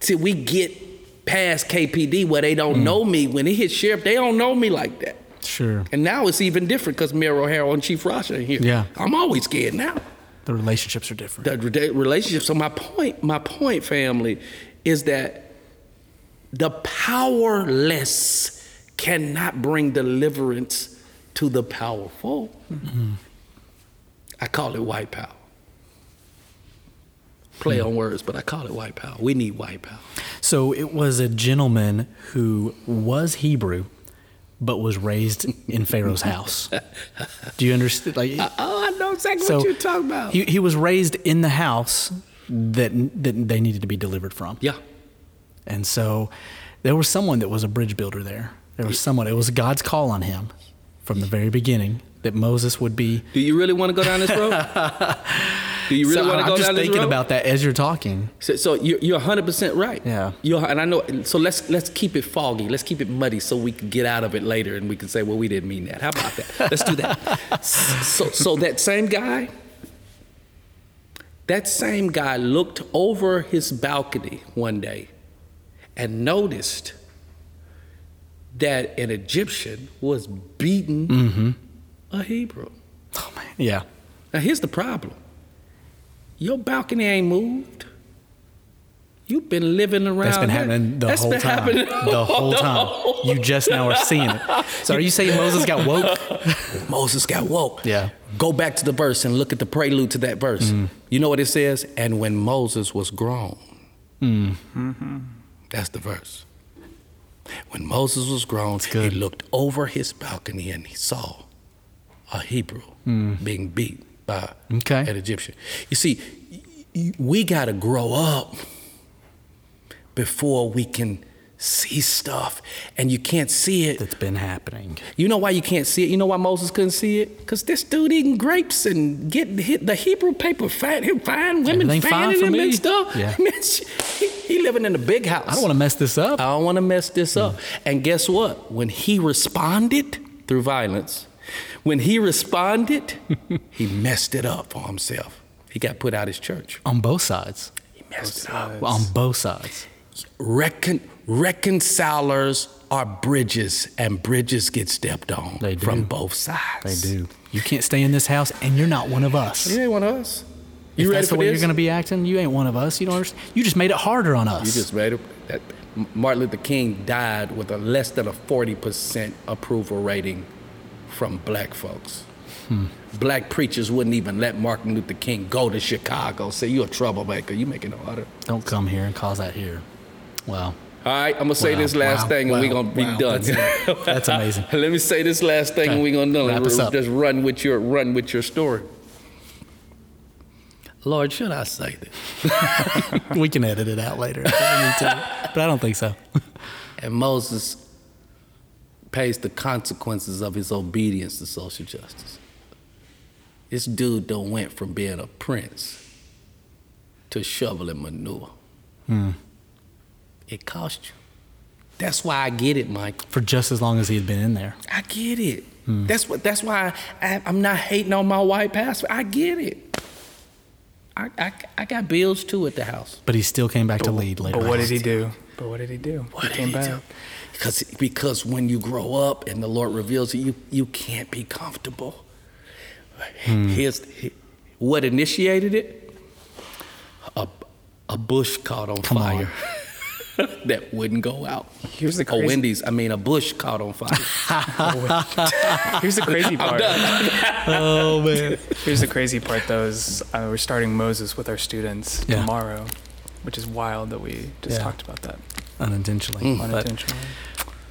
till we get past KPD where they don't mm. know me. When it hits sheriff, they don't know me like that. Sure. And now it's even different because Mayor O'Hara and Chief Ross are here. Yeah. I'm always scared now. The relationships are different. the rela- relationship. So my point, my point, family, is that the powerless cannot bring deliverance to the powerful. I call it white power. Play on words, but I call it white power. We need white power. So it was a gentleman who was Hebrew, but was raised in Pharaoh's house. *laughs* Do you understand? Like, Oh, I know exactly so what you're talking about. He, he was raised in the house that that they needed to be delivered from. yeah. And so there was someone that was a bridge builder there. There was someone, it was God's call on him from the very beginning that Moses would be. Do you really want to go down this road? *laughs* Do you really so want to go down this road? I'm just thinking about that as you're talking. So, so you're, you're 100% right. Yeah. You're, and I know, so let's, let's keep it foggy. Let's keep it muddy so we can get out of it later and we can say, well, we didn't mean that. How about that? Let's do that. *laughs* so, so that same guy, that same guy looked over his balcony one day and noticed that an Egyptian was beating mm-hmm. a Hebrew. Oh, man. Yeah. Now here's the problem. Your balcony ain't moved. You've been living around. That's been that. happening the That's whole been time. happening The *laughs* whole time. You just now are seeing it. *laughs* So are you saying Moses got woke? *laughs* Moses got woke. Yeah. Go back to the verse and look at the prelude to that verse. Mm. You know what it says? And when Moses was grown. Mm. Mm-hmm. That's the verse. When Moses was grown, he looked over his balcony and he saw a Hebrew hmm. being beat by Okay. an Egyptian. You see, we got to grow up before we can see stuff, and you can't see it That's been happening. you know why you can't see it? You know why Moses couldn't see it? Because this dude eating grapes and getting hit the Hebrew paper fat him fine women Everything fanning him me. and stuff. Yeah. *laughs* He, he living in a big house. I don't want to mess this up. I don't want to mess this up. Mm. And guess what? When he responded through violence, when he responded, *laughs* he messed it up for himself. He got put out his church. On both sides. He messed it up. On both sides. Recon- reconcilers are bridges, and bridges get stepped on They do. from both sides. They do. You can't stay in this house, and you're not one of us. You ain't one of us. If You ready that's the way this? you're going to be acting, you ain't one of us. You don't understand. You just made it harder on us. You just made it. That Martin Luther King died with a less than a forty percent approval rating from black folks. Hmm. Black preachers wouldn't even let Martin Luther King go to Chicago. Say you're a troublemaker. You making it harder. don't come here and cause that here. Wow. All right, I'm gonna say Wow, this last wow, thing and wow, we're gonna be wow. done. That's- that's *laughs* amazing. Let me say this last thing and we're gonna done. Wrap us up. Just run with your run with your story. Lord, should I say this? *laughs* we can edit it out later if we need to, but I don't think so. *laughs* And Moses pays the consequences of his obedience to social justice. This dude don't went from being a prince to shoveling manure. Hmm. It cost you. That's why I get it, Mike. For just as long as he had been in there. I get it. Hmm. That's what. That's why I, I'm not hating on my white pastor. I get it. I, I, I got bills too at the house. But he still came back to lead later. But what did he do? But what did he do? What he did came he back. do? Because because when you grow up and the Lord reveals it, you you can't be comfortable. Hmm. Here's he- what initiated it. A a bush caught on Come on. *laughs* fire *laughs* that wouldn't go out. Here's the crazy. A crazy- Wendy's, I mean a bush caught on fire. *laughs* Here's the crazy *laughs* part. Oh man. Here's the crazy part, though, is uh, we're starting Moses with our students Yeah. tomorrow, which is wild that we just Yeah. talked about that Unintentionally. But unintentionally.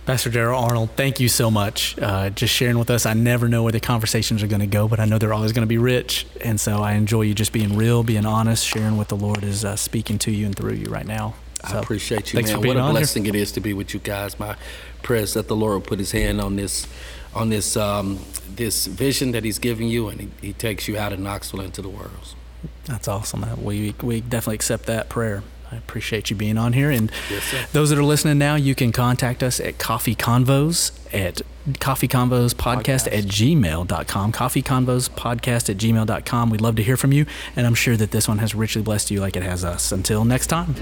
Pastor Daryl Arnold, thank you so much. Uh, just sharing with us. I never know where the conversations are going to go, but I know they're always going to be rich. And so I enjoy you just being real, being honest, sharing what the Lord is uh, speaking to you and through you right now. So, I appreciate you, man. What a blessing here. it is to be with you guys. My prayer is that the Lord will put His hand on this, on this, um, this vision that He's giving you, and he, he takes you out of Knoxville into the world. That's awesome. We we definitely accept that prayer. I appreciate you being on here. And yes, those that are listening now, you can contact us at Coffee Convos at Coffee Convos Podcast, podcast. at gmail.com. Coffee Convos Podcast at gmail.com. We'd love to hear from you. And I'm sure that this one has richly blessed you like it has us. Until next time.